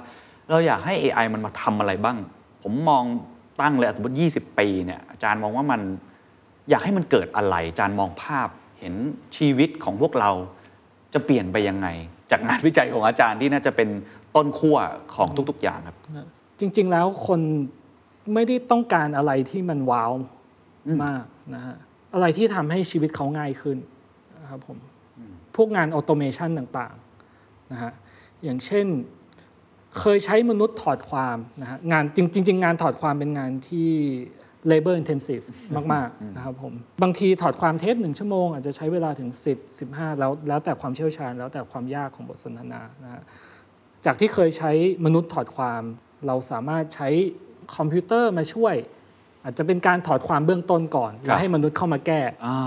เราอยากให้ AI มันมาทำอะไรบ้าง ผมมองตั้งเลยสมมติ 20 ปีเนี่ยอาจารย์มองว่ามันอยากให้มันเกิดอะไร อาจารย์มองภาพเห็นชีวิตของพวกเราจะเปลี่ยนไปยังไง จากงานวิจัยของอาจารย์ที่น่าจะเป็นต้นขั้วของทุกๆอย่างครับ จริง ๆ แล้วคนไม่ได้ต้องการอะไรที่มันว้าวมากนะฮะอะไรที่ทำให้ชีวิตเขาง่ายขึ้นนะครับผมพวกงานออโตเมชันต่างๆนะฮะอย่างเช่นเคยใช้มนุษย์ถอดความนะฮะงานจริงจริงๆงานถอดความเป็นงานที่ labor intensive มากๆนะครับผมบางทีถอดความเทปหนึ่งชั่วโมง อาจจะใช้เวลาถึง 10 15 แล้วแล้วแต่ความเชี่ยวชาญ แล้วแต่ความยากของบทสนทนานะฮะจากที่เคยใช้มนุษย์ถอดความ เราสามารถใช้คอมพิวเตอร์มาช่วย อาจจะเป็นการถอดความเบื้องต้นก่อน แล้วให้มนุษย์เข้ามาแก้อ่า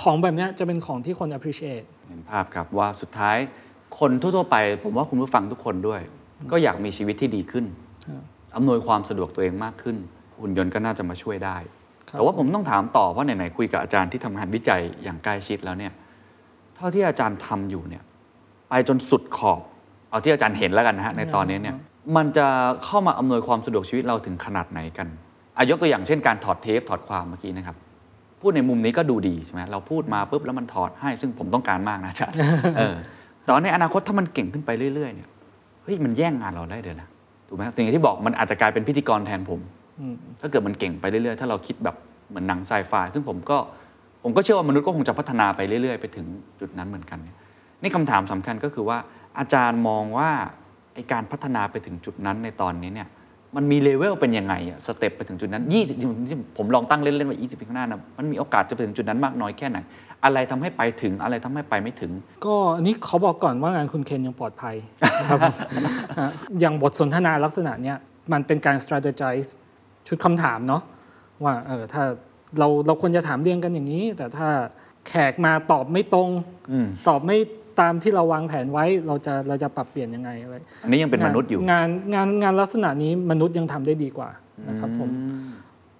ของแบบเนี้ยจะเป็นของที่คน appreciate เห็นภาพครับว่าสุดท้ายคนทั่วๆไป ผมว่าคุณผู้ฟังทุกคนด้วย ก็อยากมีชีวิตที่ดีขึ้นอำนวยความสะดวกตัวเองมากขึ้น หุ่นยนต์ก็น่าจะมาช่วยได้ครับแต่ว่าผมต้องถามต่อเพราะไหนๆคุยกับอาจารย์ที่ทำงานวิจัยอย่างใกล้ชิดแล้วเนี่ยเท่าที่อาจารย์ทำอยู่เนี่ยไปจนสุดขอบ เอาที่อาจารย์เห็นแล้วกันนะฮะในตอนนี้เนี่ย มันจะเข้ามาอำนวยความสะดวกชีวิตเราถึงขนาดไหนกันอายกตัวอย่างเช่นการถอดเทปถอดความเมื่อกี้นะครับ พูดในมุมนี้ก็ดูดีใช่ไหมเราพูดมาปุ๊บแล้วมันถอดให้ ซึ่งผมต้องการมากนะอาจารย์เออแต่ว่าในอนาคตถ้ามันเก่งขึ้นไปเรื่อยๆเนี่ยเฮ้ยมันแย่งงานเราได้เดี๋ยวนะถูกไหมครับสิ่งที่บอกมันอาจจะกลายเป็นพิธีกรแทนผมถ้าเกิดมันเก่งไปเรื่อยๆ ถ้าเราคิดแบบเหมือนหนังไซไฟซึ่งผมก็ผมก็เชื่อว่ามนุษย์ก็คงจะพัฒนาไปเรื่อยๆ ไปถึงจุดนั้นเหมือนกันเนี่ยนี่คำถามสำคัญก็คือว่าอาจารย์มองว่า ไอการพัฒนาไปถึงจุดนั้นในตอนนี้เนี่ยมันมีเลเวลเป็นยังไงอะสเต็ปไปถึงจุดนั้น 20ที่ผมลองตั้งเล่นๆว่า 20ปีข้างหน้านะมันมีโอกาสจะไปถึงจุดนั้นมากน้อยแค่ไหน อะไรทำให้ไปถึงอะไรทำให้ไปไม่ถึง ก็อันนี้ขอบอกก่อนว่างานคุณเคนยังปลอดภัยนะครับฮะอย่างบทสนทนาลักษณะเนี้ยมันเป็นการ strategize ชุดคำถามเนาะว่าเออถ้าเราเราควรจะถามเรียงกันอย่างนี้ แต่ถ้าแขกมาตอบไม่ตรงอืมตอบไม่ ตามที่เราวางแผนไว้เราจะเราจะปรับเปลี่ยนยังไงอะไรอันนี้ยังเป็นมนุษย์อยู่งานงานงานลักษณะนี้มนุษย์ยังทำได้ดีกว่านะครับผม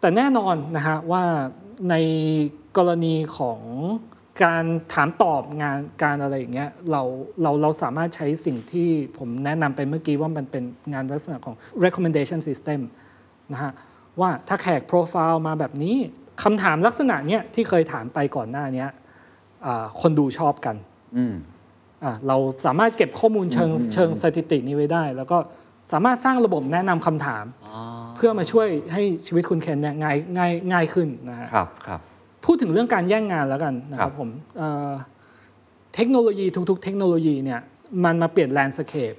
แต่แน่นอนนะฮะว่าในกรณีของการถามตอบงานการอะไรอย่างเงี้ยเราเราเราสามารถใช้สิ่งที่ผมแนะนำไปเมื่อกี้ว่ามันเป็นงานลักษณะของ recommendation system นะฮะว่าถ้าแขกโปรไฟล์มาแบบนี้คำถามลักษณะเนี้ยที่เคยถามไปก่อนหน้าเนี้ยอ่าคนดูชอบกันอืมอะ เราสามารถเก็บข้อมูลเชิงเชิงสถิตินี้ไว้ได้ แล้วก็สามารถสร้างระบบแนะนำคำถาม เพื่อมาช่วยให้ชีวิตคุณเคนเนี่ยง่ายง่ายง่ายขึ้นนะฮะครับครับพูดถึงเรื่องการแย่งงานแล้วกันนะคครัรับบผมเอ่อเทคโนโลยีทุกๆ เทคโนโลยีเนี่ยมันมาเปลี่ยนแลนด์สเคป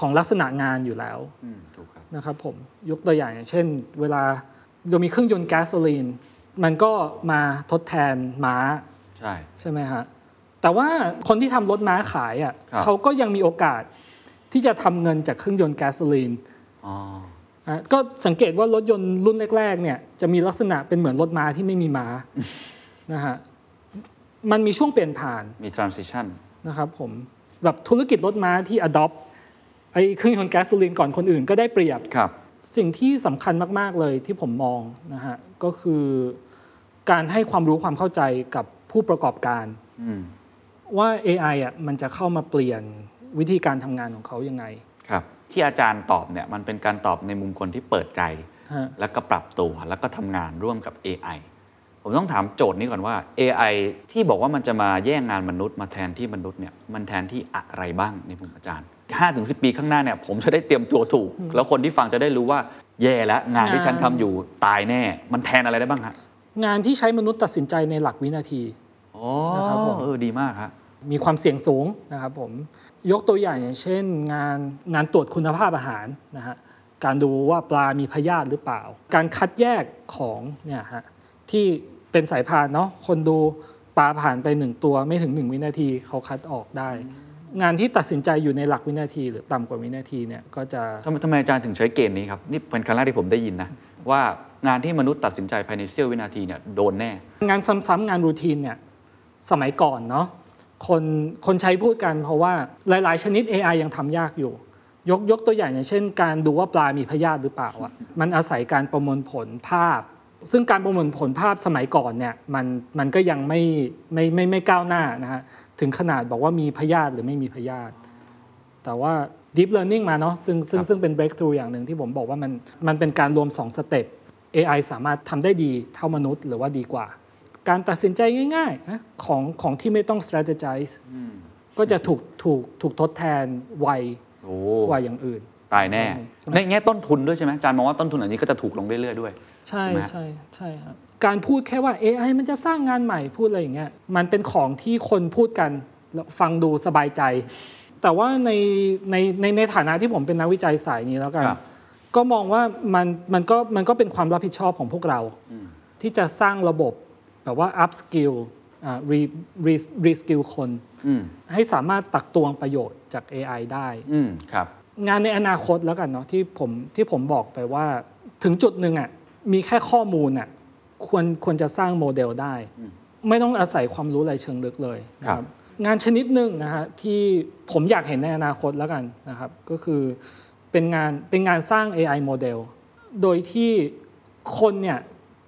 ของลักษณะงานอยู่แล้วอืมถูกครับนะครับผมยกตัวอย่างอย่างเช่น เวลาเรามีเครื่องยนต์แก๊สโซลีน มันก็มาทดแทนม้า ใช่ใช่ไหมฮะ แต่ว่าคนที่ทำรถม้าขายอะครับเขาก็ยังมีโอกาสที่จะทำเงินจากเครื่องยนต์แก๊สโซลีนอ๋ออะก็สังเกตว่ารถยนต์รุ่นแรก ๆ เนี่ยจะมีลักษณะเป็นเหมือนรถม้าที่ไม่มีม้านะฮะมันมีช่วงเปลี่ยนผ่าน มี transition นะครับผมแบบธุรกิจรถม้าที่ adopt ไอ้เครื่องยนต์แก๊สโซลีนก่อนคนอื่นก็ได้เปรียบครับ สิ่งที่สำคัญมาก ๆ เลยที่ผมมองนะฮะก็คือการให้ความรู้ความเข้าใจกับผู้ประกอบการอืม ว่า AI อะมันจะเข้ามาเปลี่ยนวิธีการทำงานของเขายังไง ครับ ที่อาจารย์ตอบเนี่ยมันเป็นการตอบในมุมคนที่เปิดใจ ฮะ แล้วก็ปรับตัวแล้วก็ทำงานร่วมกับ AI ผมต้องถามโจทย์นี้ก่อนว่า AI ที่บอกว่ามันจะมาแย่งงานมนุษย์มาแทนที่มนุษย์เนี่ยมันแทนที่อะไรบ้างในมุมอาจารย์5ถึง10 ปีข้างหน้าเนี่ยผมจะได้เตรียมตัวถูก แล้วคนที่ฟังจะได้รู้ว่าแย่แล้วงานที่ฉันทำอยู่ตายแน่ มันแทนอะไรได้บ้างฮะ งานที่ใช้มนุษย์ตัดสินใจในหลักวินาทีอ๋อ นะครับผมเออดีมากครับมีความเสี่ยงสูงนะครับผมยกตัวอย่างอย่างเช่น งานงานตรวจคุณภาพอาหารนะฮะการดูว่าปลามีพยาธิหรือเปล่า การคัดแยกของเนี่ยฮะที่เป็นสายพานเนาะคนดูปลาผ่านไปหนึ่งตัวไม่ถึงหนึ่งวินาทีเขาคัดออกได้ งานที่ตัดสินใจอยู่ในหลักวินาที หรือต่ำกว่าวินาทีเนี่ยก็จะทำไมทำไมอาจารย์ถึงใช้เกณฑ์นี้ครับนี่เป็นครั้งแรกที่ผมได้ยินนะว่างานที่มนุษย์ตัดสินใจภายในเสี้ยววินาทีเนี่ยโดนแน่ งานซ้ำๆงานรูทีนเนี่ย สมัยก่อนเนาะคนคนใช้พูดกันเพราะว่าหลาย ๆ ชนิด AI ยังทำยากอยู่ ยกยกตัวอย่างอย่างเช่น การดูว่าปลามีพยาธิหรือเปล่าอะมันอาศัยการประมวลผลภาพ ซึ่งการประมวลผลภาพสมัยก่อนเนี่ยมันมันก็ยังไม่ไม่ไม่ไม่ก้าวหน้านะฮะถึงขนาดบอกว่ามีพยาธิหรือไม่มีพยาธิแต่ว่า deep learning มาเนาะซึ่งซึ่งครับซึ่งเป็น breakthrough อย่างหนึ่งที่ผมบอกว่ามันมันเป็นการรวม2สเต็ป AI สามารถทำได้ดีเท่ามนุษย์หรือว่าดีกว่า การตัดสินใจง่ายๆนะของของที่ไม่ต้อง strategize ก็จะถูกถูกถูกทดแทนไวโอ้กว่าอย่างอื่น ตายแน่ ในแง่ต้นทุนด้วยใช่ไหมอาจารย์มองว่าต้นทุนอันนี้ก็จะถูกลงเรื่อยๆด้วย ใช่ถูกไหมใช่ใช่ครับการพูดแค่ว่า AI มันจะสร้างงานใหม่พูดอะไรอย่างเงี้ยมันเป็นของที่คนพูดกันแล้วฟังดูสบายใจ แต่ว่าในในในในฐานะที่ผมเป็นนักวิจัยสายนี้แล้วกันครับก็มองว่ามันมันก็มันก็เป็นความรับผิดชอบของพวกเรา ที่จะสร้างระบบ แบบว่า up skill อ่า re re re skill คนอืมให้สามารถตักตวงประโยชน์จาก AI ได้อืมครับงานในอนาคตแล้วกันเนาะที่ผมที่ผมบอกไปว่าถึงจุดหนึ่งอะมีแค่ข้อมูลอะควรควรจะสร้างโมเดลได้ ไม่ต้องอาศัยความรู้อะไรเชิงลึกเลยนะคครัรับบงานชนิดหนึ่งนะฮะที่ผมอยากเห็นในอนาคตแล้วกันนะครับ ก็คือเป็นงานเป็นงานสร้าง AI โมเดลโดยที่คนเนี่ย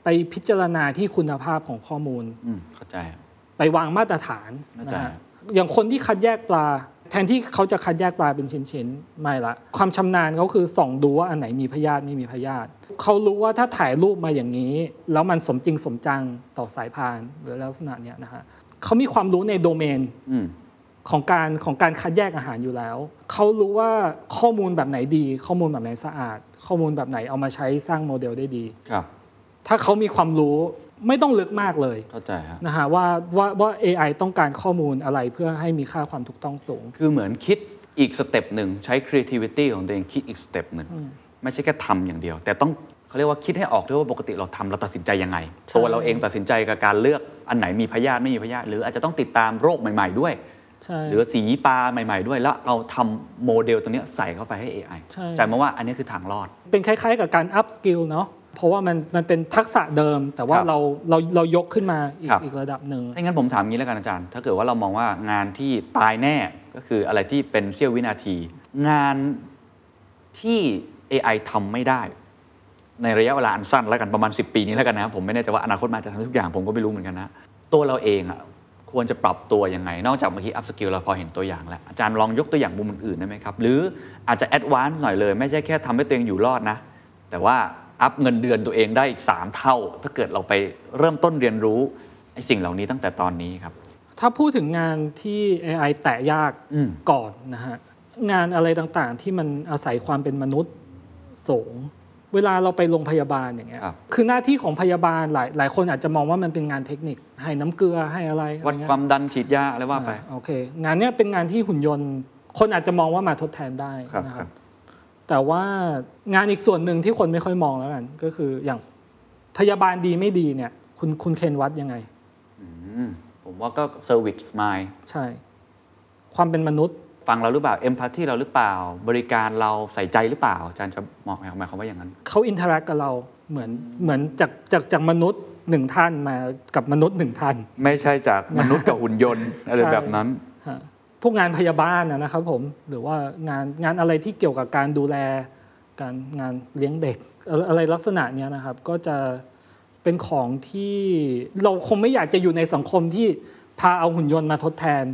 ไปพิจารณาที่คุณภาพของข้อมูล อืมเข้าใจ ไปวางมาตรฐานเข้าใจ นะฮะอย่างคนที่คัดแยกปลา แทนที่เขาจะคัดแยกปลาเป็นชิ้นๆไม่ละ ความชำนาญเขาคือส่องดูว่าอันไหนมีพยาธิไม่มีพยาธิเขารู้ว่าถ้าถ่ายรูปมาอย่างนี้ แล้วมันสมจริงสมจังต่อสายพานหรือลักษณะเนี้ยนะฮะเขามีความรู้ในโดเมน อืม ของการของการคัดแยกอาหารอยู่แล้ว เขารู้ว่าข้อมูลแบบไหนดี ข้อมูลแบบไหนสะอาด ข้อมูลแบบไหนเอามาใช้สร้างโมเดลได้ดี ครับ ถ้าเขามีความรู้ไม่ต้องลึกมากเลยเข้าใจฮะนะฮะว่าว่าว่า AI ต้องการข้อมูลอะไรเพื่อให้มีค่าความถูกต้องสูง คือเหมือนคิดอีก step หนึ่งใช้ creativity ของตัวเองคิดอีก step หนึ่งไม่ใช่แค่ทำอย่างเดียว แต่ต้องเขาเรียกว่าคิดให้ออกด้วยว่าปกติเราทำเราตัดสินใจยังไงใช่ตัวเราเองตัดสินใจกับการเลือกอันไหนมีพยาธิไม่มีพยาธิหรืออาจจะต้องติดตามโรคใหม่ ๆด้วยใช่หรือสีปลาใหม่ ๆ ด้วย แล้วเราทำโมเดลตัวเนี้ยใส่เข้าไปให้ AI ใช่ใจมาว่าอันนี้คือทางรอด เป็นคล้าย ๆ กับการ up skill เนาะ เพราะว่ามันมันเป็นทักษะเดิม แต่ว่าครับเราเราเรายกขึ้นมาอีกครับอีกระดับหนึ่งถ้างั้นผมถามงี้แล้วกันอาจารย์ ถ้าเกิดว่าเรามองว่างานที่ตายแน่ก็คืออะไรที่เป็นเสี้ยววินาที งานที่ AI ทำไม่ได้ ในระยะเวลาอันสั้นแล้วกันประมาณ 10 ปีนี้แล้วกันนะผมไม่แน่ใจว่าอนาคตมาจะทำทุกอย่างผมก็ไม่รู้เหมือนกันนะตัวเราเองอะควรจะปรับตัวยังไง นอกจากเมื่อกี้ upskill เราพอเห็นตัวอย่างแล้ว อาจารย์ลองยกตัวอย่างมุมอื่นๆได้ไหมครับ หรืออาจจะ advance หน่อยเลย ไม่ใช่แค่ทำให้ตัวเองอยู่รอดนะ แต่ว่า up เงินเดือนตัวเองได้อีก 3 เท่า ถ้าเกิดเราไปเริ่มต้นเรียนรู้ไอ้สิ่งเหล่านี้ตั้งแต่ตอนนี้ครับ ถ้าพูดถึงงานที่ AI แตะยากอืมก่อนนะฮะงานอะไรต่างๆ ที่มันอาศัยความเป็นมนุษย์สูงเวลาเราไปโรงพยาบาลอย่างเงี้ยครับคือหน้าที่ของพยาบาลหลายหลายคนอาจจะมองว่ามันเป็นงานเทคนิค ให้น้ำเกลือให้อะไรอะไรวัดเงี้ยความดันฉีดยาอะไรว่าไปอ่าโอเค งานเนี้ยเป็นงานที่หุ่นยนต์ คนอาจจะมองว่ามาทดแทนได้ครับนะคครัรับบ แต่ว่างานอีกส่วนหนึ่งที่คนไม่ค่อยมองแล้วกัน ก็คืออย่างพยาบาลดีไม่ดีเนี่ย คุณคุณเคนวัดยังไงอืมผมว่าก็ service mindใช่ ความเป็นมนุษย์ ฟังเราหรือเปล่า empathy เราหรือเปล่า บริการเราใส่ใจหรือเปล่าอาจารย์จะมองหมายความว่าอย่างนั้นเขา interact กับเราเหมือนเหมือนจากจากจากมนุษย์หนึ่งท่านมากับมนุษย์หนึ่งท่าน ไม่ใช่จากมนุษย์กับหุ่นยนต์อะไรใช่แบบนั้นฮะ พวกงานพยาบาลนะครับผมหรือว่างานงานอะไรที่เกี่ยวกับการดูแลการงานเลี้ยงเด็กอะไรอะไรลักษณะเนี้ยนะครับ ก็จะเป็นของที่เราคงไม่อยากจะอยู่ในสังคมที่พาเอาหุ่นยนต์มาทดแทน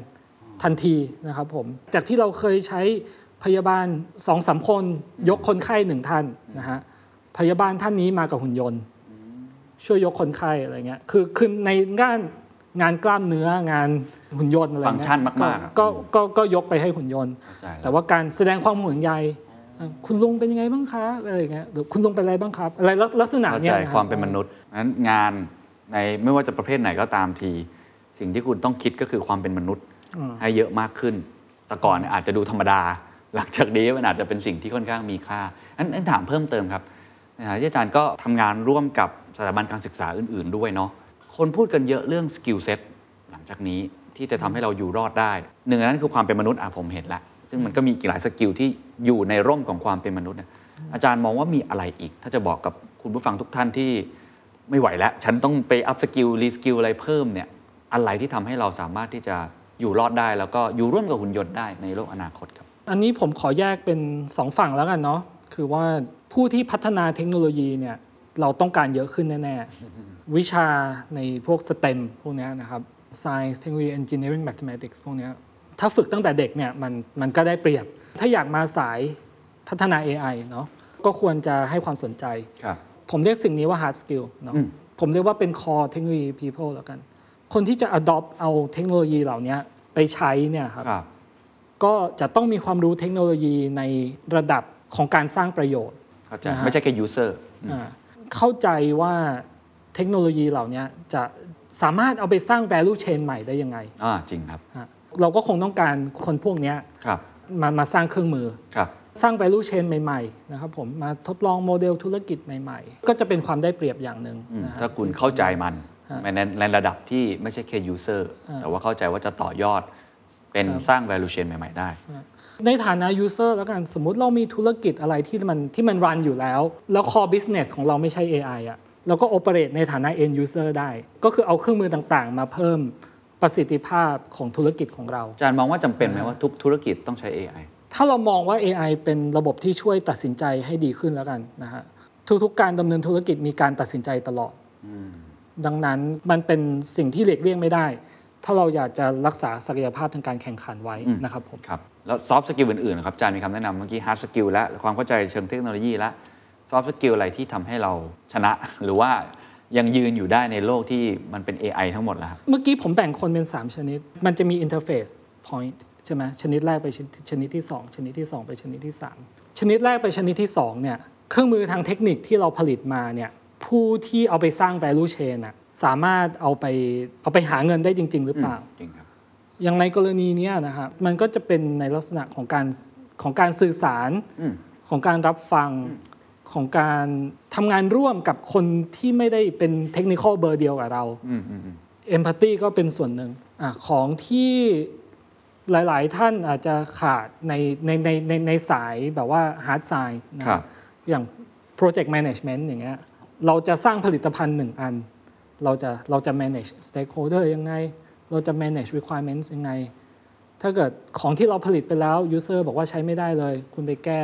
ทันทีนะครับผมจากที่เราเคยใช้พยาบาลสองสามคนยกคนไข้หนึ่งท่านนะฮะพยาบาลท่านนี้มากับหุ่นยนต์ ช่วยยกคนไข้อะไรเงี้ยคือคือในงานงานกล้ามเนื้องาน หุ่นยนต์อะไรเงี้ยฟังก์ชันมากๆอะก็ก็ก็ก็ยกไปให้หุ่นยนต์เข้าใจแต่ว่าการแสดงความห่วงใยเอ่อคุณลุงเป็นยังไงบ้างคะอะไรอย่างเงี้ยหรือคุณลุงเป็นอะไรบ้างครับ อะไรลักลักษณะเข้าเนี้ใจยะรับความเป็นมนุษย์นั้นงานในไม่ว่าจะประเภทไหนก็ตามที สิ่งที่คุณต้องคิดก็คือความเป็นมนุษย์อืมให้เยอะมากขึ้น แต่ก่อนเนี่ยอาจจะดูธรรมดา หลังจากนี้มันอาจจะเป็นสิ่งที่ค่อนข้างมีค่าอันอันถามเพิ่มเติมครับนะฮะที่อาจารย์ก็ทำงานร่วมกับสถาบันการศึกษาอื่น ๆ ด้วยเนาะคนพูดกันเยอะเรื่อง skill set หลังจากนี้ ที่จะทำให้เราอยู่รอดได้ หนึ่งในนั้นคือความเป็นมนุษย์อะผมเห็นละซึ่งมันก็มีอีกหลาย skill ที่อยู่ในร่มของความเป็นมนุษย์เนี่ยอาจารย์มองว่ามีอะไรอีก ถ้าจะบอกกับคุณผู้ฟังทุกท่านที่ไม่ไหวแล้ว ฉันต้องไป upskill reskill อะไรเพิ่มเนี่ยอะไรที่ทำให้เราสามารถที่จะอยู่รอดได้ แล้วก็อยู่ร่วมกับหุ่นยนต์ได้ในโลกอนาคตครับ อันนี้ผมขอแยกเป็นสองฝั่งแล้วกันเนาะคือว่าผู้ที่พัฒนาเทคโนโลยีเนี่ยเราต้องการเยอะขึ้นแน่ๆ วิชาในพวก STEM พวกเนี้ยนะครับ Science Technology Engineering Mathematics พวกเนี้ยถ้าฝึกตั้งแต่เด็กเนี่ยมันมันก็ได้เปรียบ ถ้าอยากมาสายพัฒนา AI เนาะก็ควรจะให้ความสนใจครับผมเรียกสิ่งนี้ว่า hard skill เนาะอืมผมเรียกว่าเป็น core technology people แล้วกัน คนที่จะ adopt เอาเทคโนโลยีเหล่านี้ไปใช้เนี่ยครับครับก็จะต้องมีความรู้เทคโนโลยีในระดับของการสร้างประโยชน์เข้าใจนะฮะไม่ใช่แค่ user อ่าเข้าใจว่าเทคโนโลยีเหล่านี้จะ สามารถเอาไปสร้าง value chain ใหม่ได้ยังไง อ่าจริงครับฮะเราก็คงต้องการคนพวกเนี้ยครับมามาสร้างเครื่องมือ ครับ สร้าง value chain ใหม่ๆนะครับผมมาทดลองโมเดลธุรกิจใหม่ๆ ก็จะเป็นความได้เปรียบอย่างหนึ่งอืมนะฮะ ถ้าคุณเข้าใจมันฮะในในระดับที่ไม่ใช่แค่ user อ่าแต่ว่าเข้าใจว่าจะต่อยอดเป็นครับ สร้าง value chain ใหม่ ๆ ได้ ในฐานะ user แล้วกันสมมุติเรามีธุรกิจอะไรที่มันที่มันรันอยู่แล้ว แล้ว core business ของเราไม่ใช่ AI อะ เราก็ operate ในฐานะ end user ได้ ก็คือเอาเครื่องมือต่างๆ มาเพิ่มประสิทธิภาพของธุรกิจของเรา อาจารย์มองว่าจำเป็นไหมว่าทุกธุรกิจต้องใช้ AI ถ้าเรามองว่า AI เป็นระบบที่ช่วยตัดสินใจให้ดีขึ้นแล้วกันนะฮะทุกๆ การดำเนินธุรกิจมีการตัดสินใจตลอด ดังนั้นมันเป็นสิ่งที่หลีกเลี่ยงไม่ได้ ถ้าเราอยากจะรักษาศักยภาพทางการแข่งขันไว้อืม นะครับผม ครับ แล้ว soft skill อื่นๆนะครับอาจารย์มีคำแนะนำเมื่อกี้ hard skill และความเข้าใจเชิงเทคโนโลยีและ soft skill อะไรที่ทำให้เราชนะ หรือว่ายังยืนอยู่ได้ในโลกที่มันเป็น AI ทั้งหมดแล้วครับ เมื่อกี้ผมแบ่งคนเป็น 3 ชนิด มันจะมี interface point ใช่ไหมชนิดแรกไปชนิดชนิดที่ 2 ชนิดที่ 2 ไปชนิดที่ 3 ชนิดแรกไปชนิดที่2เนี่ยเครื่องมือทางเทคนิคที่เราผลิตมาเนี่ยผู้ที่เอาไปสร้าง value chain น่ะสามารถเอาไปเอาไปหาเงินได้จริง ๆ หรือเปล่าจริงครับอย่างในกรณีเนี้ยนะครับมันก็จะเป็นในลักษณะของการของการสื่อสารอืมของการรับฟัง ของการทำงานร่วมกับคนที่ไม่ได้เป็นเทคนิคอลเบอร์เดียวกับเราอืมอืมอืมเอมพัตตีก็เป็นส่วนหนึ่งอาของที่หลาย ๆ ท่านอาจจะขาดในในในในในสายแบบว่า hard science นะครับอย่าง project management อย่างเงี้ยเราจะสร้างผลิตภัณฑ์หนึ่งอัน เราจะเราจะ manage stakeholder ยังไง เราจะ manage requirements ยังไง ถ้าเกิดของที่เราผลิตไปแล้ว user บอกว่าใช้ไม่ได้เลย คุณไปแก้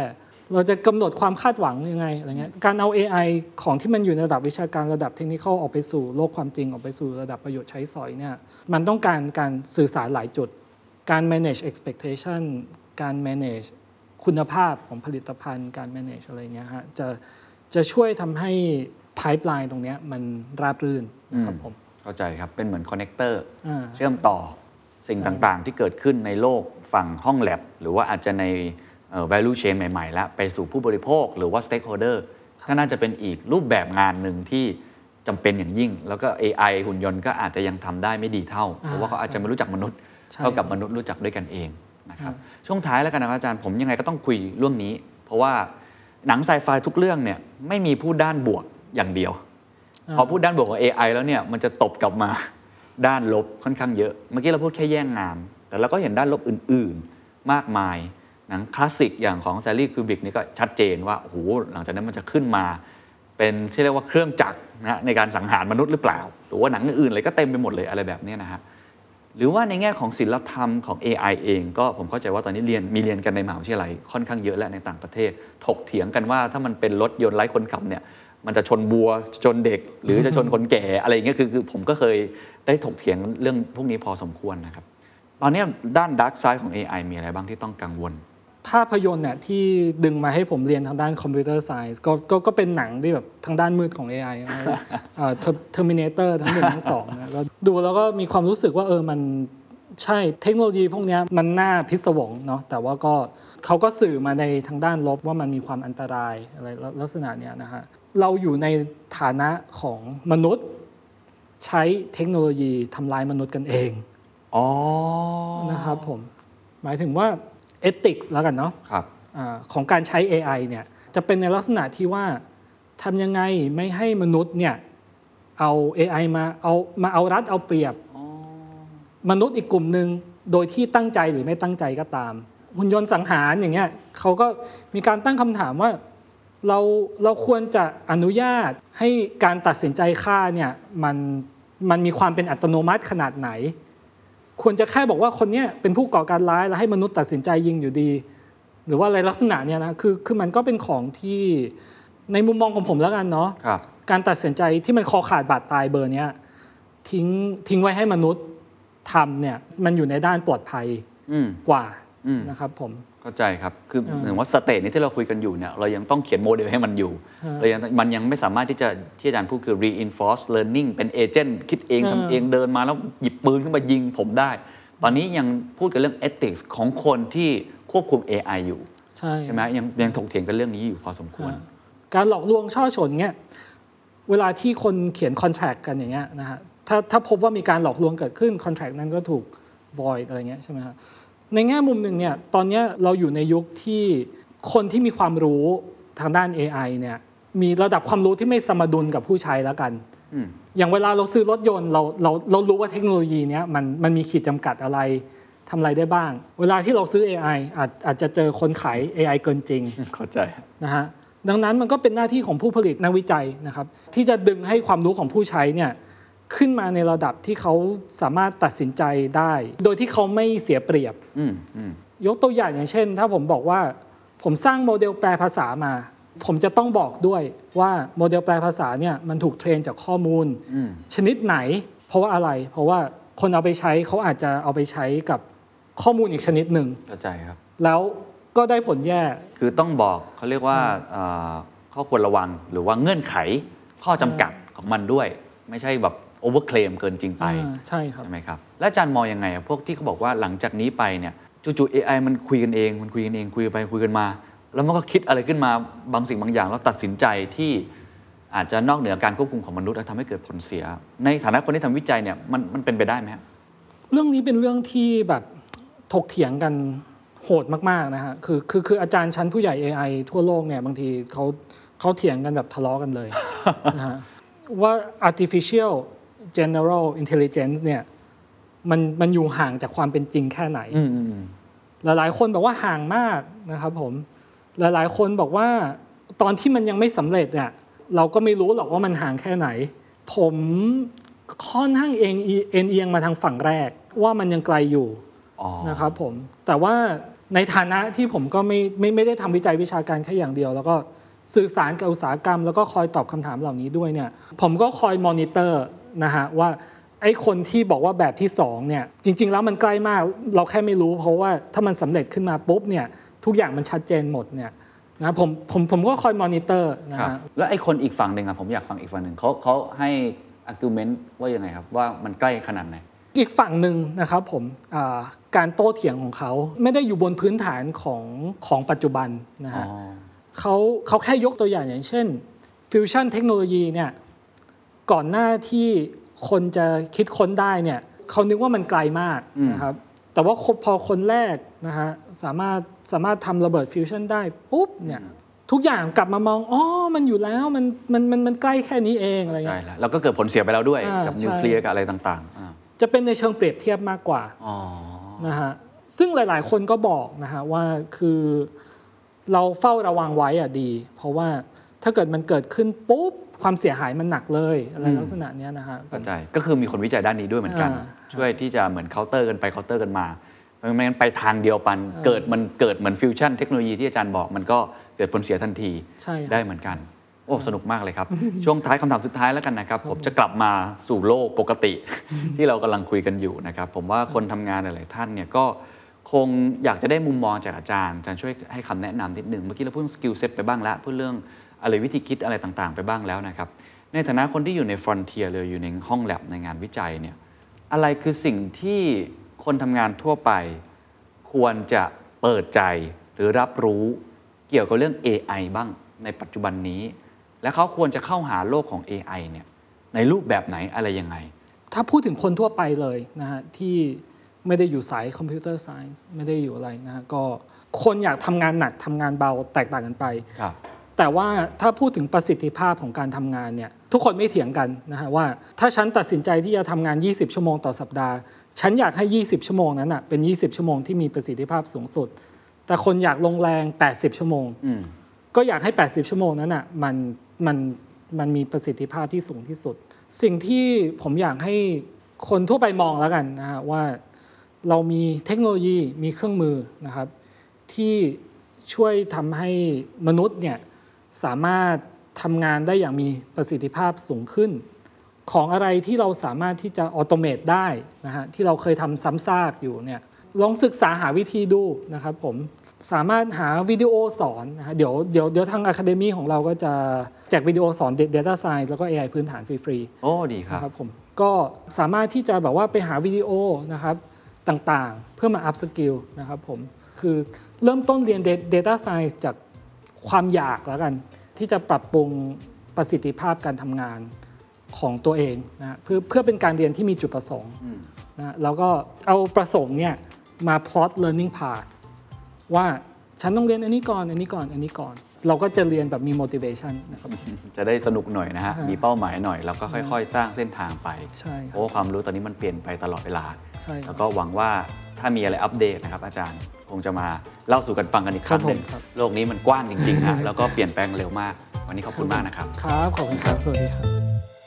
เราจะกำหนดความคาดหวังยังไงอะไรเงี้ยการเอา AI ของที่มันอยู่ในระดับวิชาการระดับเทคนิคอลออกไปสู่โลกความจริงออกไปสู่ระดับประโยชน์ใช้สอยเนี่ยมันต้องการการสื่อสารหลายจุด การ manage expectation การ manage คุณภาพของผลิตภัณฑ์การ manage อะไรเงี้ยฮะจะจะช่วยทำให้ pipeline ตรงเนี้ยมันราบรื่นนะครับผมเข้าใจครับ เป็นเหมือนคอนเน c เตอร์อ่าเชื่อมต่อสิ่งต่างๆ ที่เกิดขึ้นในโลกฝั่งห้องแลบหรือว่าอาจจะในเอ่อ value chain ใหม่ๆ แล้ว ไปสู่ผู้บริโภคหรือว่า stakeholder ก็น่าจะเป็นอีกรูปแบบงานหนึ่งที่จำเป็นอย่างยิ่ง แล้วก็ AI หุ่นยนต์ก็อาจจะยังทำได้ไม่ดีเท่า เพราะว่าเขาอาจจะไม่รู้จักมนุษย์ใช่เท่ากับมนุษย์รู้จักด้วยกันเองนะครับช่วงท้ายแล้วกันนะครับอาจารย์ผมยังไงก็ต้องคุยเรื่องนี้ เพราะว่าหนังไซไฟทุกเรื่องเนี่ยไม่มีพูดด้านบวกอย่างเดียว พอพูดด้านบวกของ AI แล้วเนี่ยมันจะตบกลับมาด้านลบค่อนข้างเยอะ เมื่อกี้เราพูดแค่แย่งงาน แต่เราก็เห็นด้านลบอื่น ๆ มากมาย หนังคลาสสิกอย่างของแซลลี่คูบิกนี่ก็ชัดเจนว่าโอ้โหหลังจากนั้นมันจะขึ้นมา เป็นที่เรียกว่าเครื่องจักรนะในการสังหารมนุษย์หรือเปล่า หรือว่าหนังอื่นอะไรก็เต็มไปหมดเลยอะไรแบบนี้นะฮะหรือว่าในแง่ของศิลธรรมของ AI เองก็ผมเข้าใจว่าตอนนี้เรียนมีเรียนกันในมหาวิทยาลัยค่อนข้างเยอะและในต่างประเทศ ถกเถียงกันว่าถ้ามันเป็นรถยนต์ไร้คนขับเนี่ยมันจะชนบัวชนเด็ก หรือจะชนคนแก่อะไรอย่างเงี้ยคือคือผมก็เคยได้ถกเถียงเรื่องพวกนี้พอสมควรนะครับตอนนี้ด้านด a r k กไซด์ของ AI มีอะไรบ้างที่ต้องกังวล ภาพยนตร์เนี่ยที่ดึงมาให้ผมเรียนทางด้าน computer science ก็ก็ก็เป็นหนังที่แบบทางด้านมืดของ AI นะเอ่อ Ter- Terminator ทั้งหนึ่งทั้งสองนะก็ดูแล้วก็มีความรู้สึกว่าเออมันใช่เทคโนโลยีพวกเนี้ยมันน่าพิศวงเนาะแต่ว่าก็เขาก็สื่อมาในทางด้านลบว่ามันมีความอันตรายอะไรลักษณะเนี้ยนะฮะเราอยู่ในฐานะของมนุษย์ใช้เทคโนโลยีทำลายมนุษย์กันเองอ๋อนะครับผมหมายถึงว่า ethics แล้วกันเนาะครับอาของการใช้ AI เนี่ยจะเป็นในลักษณะที่ว่าทำยังไงไม่ให้มนุษย์เนี่ยเอา AI มาเอามาเอารัดเอาเปรียบมนุษย์อีกกลุ่มหนึ่งโดยที่ตั้งใจหรือไม่ตั้งใจก็ตาม หุ่นยนต์สังหารอย่างเงี้ยเขาก็มีการตั้งคำถามว่าเราเราควรจะอนุญาตให้การตัดสินใจฆ่าเนี่ยมันมันมีความเป็นอัตโนมัติขนาดไหน ควรจะแค่บอกว่าคนเนี้ยเป็นผู้ก่อการร้ายแล้วให้มนุษย์ตัดสินใจยิงอยู่ดี หรือว่าอะไรลักษณะเนี้ยนะคือคือมันก็เป็นของที่ในมุมมองของผมแล้วกันเนาะครับการตัดสินใจที่มันคอขาดบาดตายเบอร์เนี้ยทิ้งทิ้งไว้ให้มนุษย์ทำเนี่ยมันอยู่ในด้านปลอดภัยอืมกว่าอืมนะครับผม เข้าใจครับ คืออ่าเหมือนว่า stage นี้ที่เราคุยกันอยู่เนี่ยเรายังต้องเขียนโมเดลให้มันอยู่ฮะเรายังมันยังไม่สามารถที่จะที่อาจารย์พูดคือ reinforce learning เป็นเอเจนต์คิดเองอ่าทำเองเดินมาแล้วหยิบปืนขึ้นมายิงผมได้ ตอนนี้ยังพูดกันเรื่อง ethics ของคนที่ควบคุม AI อยู่ ใช่ใช่ไหมยังยังถกเถียงกันเรื่องนี้อยู่พอสมควรฮะการหลอกลวงช่อฉนเนี่ยเวลาที่คนเขียนคอนแท c t กันอย่างเงี้ยนะฮะถ้าถ้าพบว่ามีการหลอกลวงเกิดขึ้นคอนแท c t นั้นก็ถูก void อะไรเงี้ยใช่ไหมฮะ ในแง่มุมหนึ่งเนี่ยตอนเนี้ยเราอยู่ในยุคที่คนที่มีความรู้ทางด้าน AI เนี่ยมีระดับความรู้ที่ไม่สมดุลกับผู้ใช้แล้วกันอืมอย่างเวลาเราซื้อรถยนต์เราเราเรารู้ว่าเทคโนโลยีเนี้ยมันมันมีขีดจำกัดอะไรทำอะไรได้บ้าง เวลาที่เราซื้อ AI อาจอาจจะเจอคนขาย AI เกินจริงเข้าใจนะฮะดังนั้นมันก็เป็นหน้าที่ของผู้ผลิตนักวิจัยนะครับที่จะดึงให้ความรู้ของผู้ใช้เนี่ย ขึ้นมาในระดับที่เขาสามารถตัดสินใจได้ โดยที่เขาไม่เสียเปรียบอืมอืมยกตัวอย่างอย่างเช่น ถ้าผมบอกว่า ผมสร้างโมเดลแปลภาษามา ผมจะต้องบอกด้วยว่าโมเดลแปลภาษาเนี่ยมันถูกเทรนจากข้อมูลอืมชนิดไหน เพราะว่าอะไร เพราะว่าคนเอาไปใช้เขาอาจจะเอาไปใช้กับข้อมูลอีกชนิดหนึ่งเข้าใจครับ แล้วก็ได้ผลแย่ คือต้องบอกเขาเรียกว่าเอ่อข้อควรระวังหรือว่าเงื่อนไขข้อจำกัดของมันด้วย ไม่ใช่แบบ โอเวอร์เคลมเกินจริงไปอ่าใช่ครับ ใช่ไหมครับและอาจารย์มองยังไงอะพวกที่เขาบอกว่าหลังจากนี้ไปเนี่ยจู่ๆ AI มันคุยกันเองมันคุยกันเองคุยกันไปคุยกันมา แล้วมันก็คิดอะไรขึ้นมาบางสิ่งบางอย่าง แล้วตัดสินใจที่อาจจะนอกเหนือการควบคุมของมนุษย์และทำให้เกิดผลเสีย ในฐานะคนที่ทำวิจัยเนี่ยมันมันเป็นไปได้ไหมครับเรื่องนี้เป็นเรื่องที่แบบถกเถียงกันโหดมากๆนะฮะคือคือคืออาจารย์ชั้นผู้ใหญ่ AI ทั่วโลกเนี่ยบางทีเขาเขาเถียงกันแบบทะเลาะกันเลย นะฮะว่า artificial general intelligence เนี่ยมันมันอยู่ห่างจากความเป็นจริงแค่ไหนอืมอืมอืมหลายๆคนบอกว่าห่างมากนะครับผมหลายๆคนบอกว่าตอนที่มันยังไม่สำเร็จเนี่ยเราก็ไม่รู้หรอกว่ามันห่างแค่ไหน ผมค่อนข้างเองเอ็นเอียงมาทางฝั่งแรกว่ามันยังไกลอยู่อ๋อนะครับผมแต่ว่าในฐานะที่ผมก็ไม่ไม่ไม่ได้ทำวิจัยวิชาการแค่อย่างเดียว แล้วก็สื่อสารกับอุตสาหกรรม แล้วก็คอยตอบคำถามเหล่านี้ด้วยเนี่ยผมก็คอยมอนิเตอร์ นะฮะว่าไอ้คนที่บอกว่าแบบที่สองเนี่ยจริง ๆ แล้วมันใกล้มากเราแค่ไม่รู้ เพราะว่าถ้ามันสำเร็จขึ้นมาปุ๊บเนี่ยทุกอย่างมันชัดเจนหมดเนี่ยนะผมผมผมก็คอยมอ นะครับฮะแล้วไอ้คนอีกฝั่งหนึ่งอะผมอยากฟังอีกฝั่งหนึ่งเขาเขาให้ argument ว่ายังไงครับ ว่ามันใกล้ขนาดไหนอีกฝั่งหนึ่งนะครับผมอ่าการโต้เถียงของเขาไม่ได้อยู่บนพื้นฐานของของปัจจุบันนะอ๋อฮะเขาเขาแค่ยกตัวอย่างอย่างเช่น fusion technology เนี่ย ก่อนหน้าที่คนจะคิดค้นได้เนี่ยเขานึกว่ามันไกลมากอืมนะครับแต่ว่าพอคนแรกนะฮะสามารถสามารถทำระเบิดฟิวชั่นได้ปุ๊บเนี่ยทุกอย่างกลับมามองอ๋อมันอยู่แล้วมันมันมันมันใกล้แค่นี้เองอะไรใช่เงี้ยแล้วแล้วก็เกิดผลเสียไปแล้วด้วยอ่ากับใช่นิวเคลียร์กับอะไรต่างๆอ่าจะเป็นในเชิงเปรียบเทียบมากกว่าอ๋อนะฮะซึ่งหลายๆ คนก็บอกนะฮะว่าคือเราเฝ้าระวังไว้อะดี เพราะว่าถ้าเกิดมันเกิดขึ้นปุ๊บ ความเสียหายมันหนักเลยอะไรอืมลักษณะเนี้ยนะฮะเข้าใจก็คือมีคนวิจัยด้านนี้ด้วยเหมือนกันอ่าช่วยที่จะเหมือนเคาน์เตอร์กันไปเคาน์เตอร์กันมาไม่งั้นไปทางเดียวปันเกิดมันเกิดเหมือน fusion technology ที่อาจารย์บอกมันก็เกิดผลเสียทันทีใช่ครับได้เหมือนกัน โอ้ สนุกมากเลยครับ ช่วงท้ายคำถามสุดท้ายแล้วกันนะครับ ผมจะกลับมาสู่โลกปกติ ที่เรากำลังคุยกันอยู่นะครับ ผมว่าคนทำงานหลาย ๆ ท่านเนี่ยก็คงอยากจะได้มุมมองจากอาจารย์อาจารย์ช่วยให้คำแนะนำนิดหนึ่งเมื่อกี้เราพูด skill set ไปบ้างแล้วพูดเรื่อง อะไรวิธีคิดอะไรต่างๆ ไปบ้างแล้วนะครับ ในฐานะคนที่อยู่ใน frontier เลยอยู่ในห้องแล็บในงานวิจัยเนี่ยอะไรคือสิ่งที่คนทำงานทั่วไป ควรจะเปิดใจหรือรับรู้เกี่ยวกับเรื่อง AI บ้างในปัจจุบันนี้ และเขาควรจะเข้าหาโลกของ AI เนี่ยในรูปแบบไหนอะไรยังไง ถ้าพูดถึงคนทั่วไปเลยนะฮะที่ไม่ได้อยู่สายคอมพิวเตอร์ไซน์ไม่ได้อยู่อะไรนะฮะก็คนอยากทำงานหนักทำงานเบาแตกต่างกันไปครับ แต่ว่าถ้าพูดถึงประสิทธิภาพของการทำงานเนี่ยทุกคนไม่เถียงกันนะฮะว่า ถ้าฉันตัดสินใจที่จะทำงาน 20 ชั่วโมงต่อสัปดาห์ ฉันอยากให้ 20 ชั่วโมงนั้นอะเป็น 20 ชั่วโมงที่มีประสิทธิภาพสูงสุด แต่คนอยากลงแรง 80 ชั่วโมงอืมก็อยากให้ 80 ชั่วโมงนั้นอะมันมันมันมีประสิทธิภาพที่สูงที่สุด สิ่งที่ผมอยากให้คนทั่วไปมองแล้วกันนะฮะว่าเรามีเทคโนโลยีมีเครื่องมือนะครับ ที่ช่วยทำให้มนุษย์เนี่ย สามารถทำงานได้อย่างมีประสิทธิภาพสูงขึ้น ของอะไรที่เราสามารถที่จะออโตเมตได้นะฮะที่เราเคยทำซ้ำซากอยู่เนี่ยลองศึกษาหาวิธีดูนะครับผมสามารถหาวิดีโอสอนนะฮะเดี๋ยวเดี๋ยวเดี๋ยวทาง Academy ของเราก็จะแจกวิดีโอสอน Data Science แล้วก็ AI พื้นฐานฟรีๆโอ้ดีครับนะครับผมก็สามารถที่จะแบบว่าไปหาวิดีโอนะครับต่างๆ เพื่อมา up skill นะครับผมคือเริ่มต้นเรียน Da- data science จาก ความอยากแล้วกัน ที่จะปรับปรุงประสิทธิภาพการทำงานของตัวเองนะฮะเพื่อเพื่อเป็นการเรียนที่มีจุดประสงค์นะฮะแล้วก็เอาประสงค์เนี่ยมา plot learning path ว่าฉันต้องเรียนอันนี้ก่อนอันนี้ก่อนอันนี้ก่อน เราก็จะเรียนแบบมี motivation นะครับ จะได้สนุกหน่อยนะฮะฮะมีเป้าหมายหน่อย แล้วก็ค่อย ๆ สร้างเส้นทางไป ใช่คโอ้รับความรู้ตอนนี้มันเปลี่ยนไปตลอดเวลา ใช่คแล้รับ วก็หวังว่าถ้ามีอะไรอัปเดตนะครับ อาจารย์คงจะมาเล่าสู่กันฟังกันอีกครั้งหนึ่งครับผมครับ โลกนี้มันกว้างจริงๆฮะแล้วก็เปลี่ยนแปลงเร็วมาก วันนี้ขอบคุณมากนะครับ ครับ ขอบคุณครับ สวัสดีครับ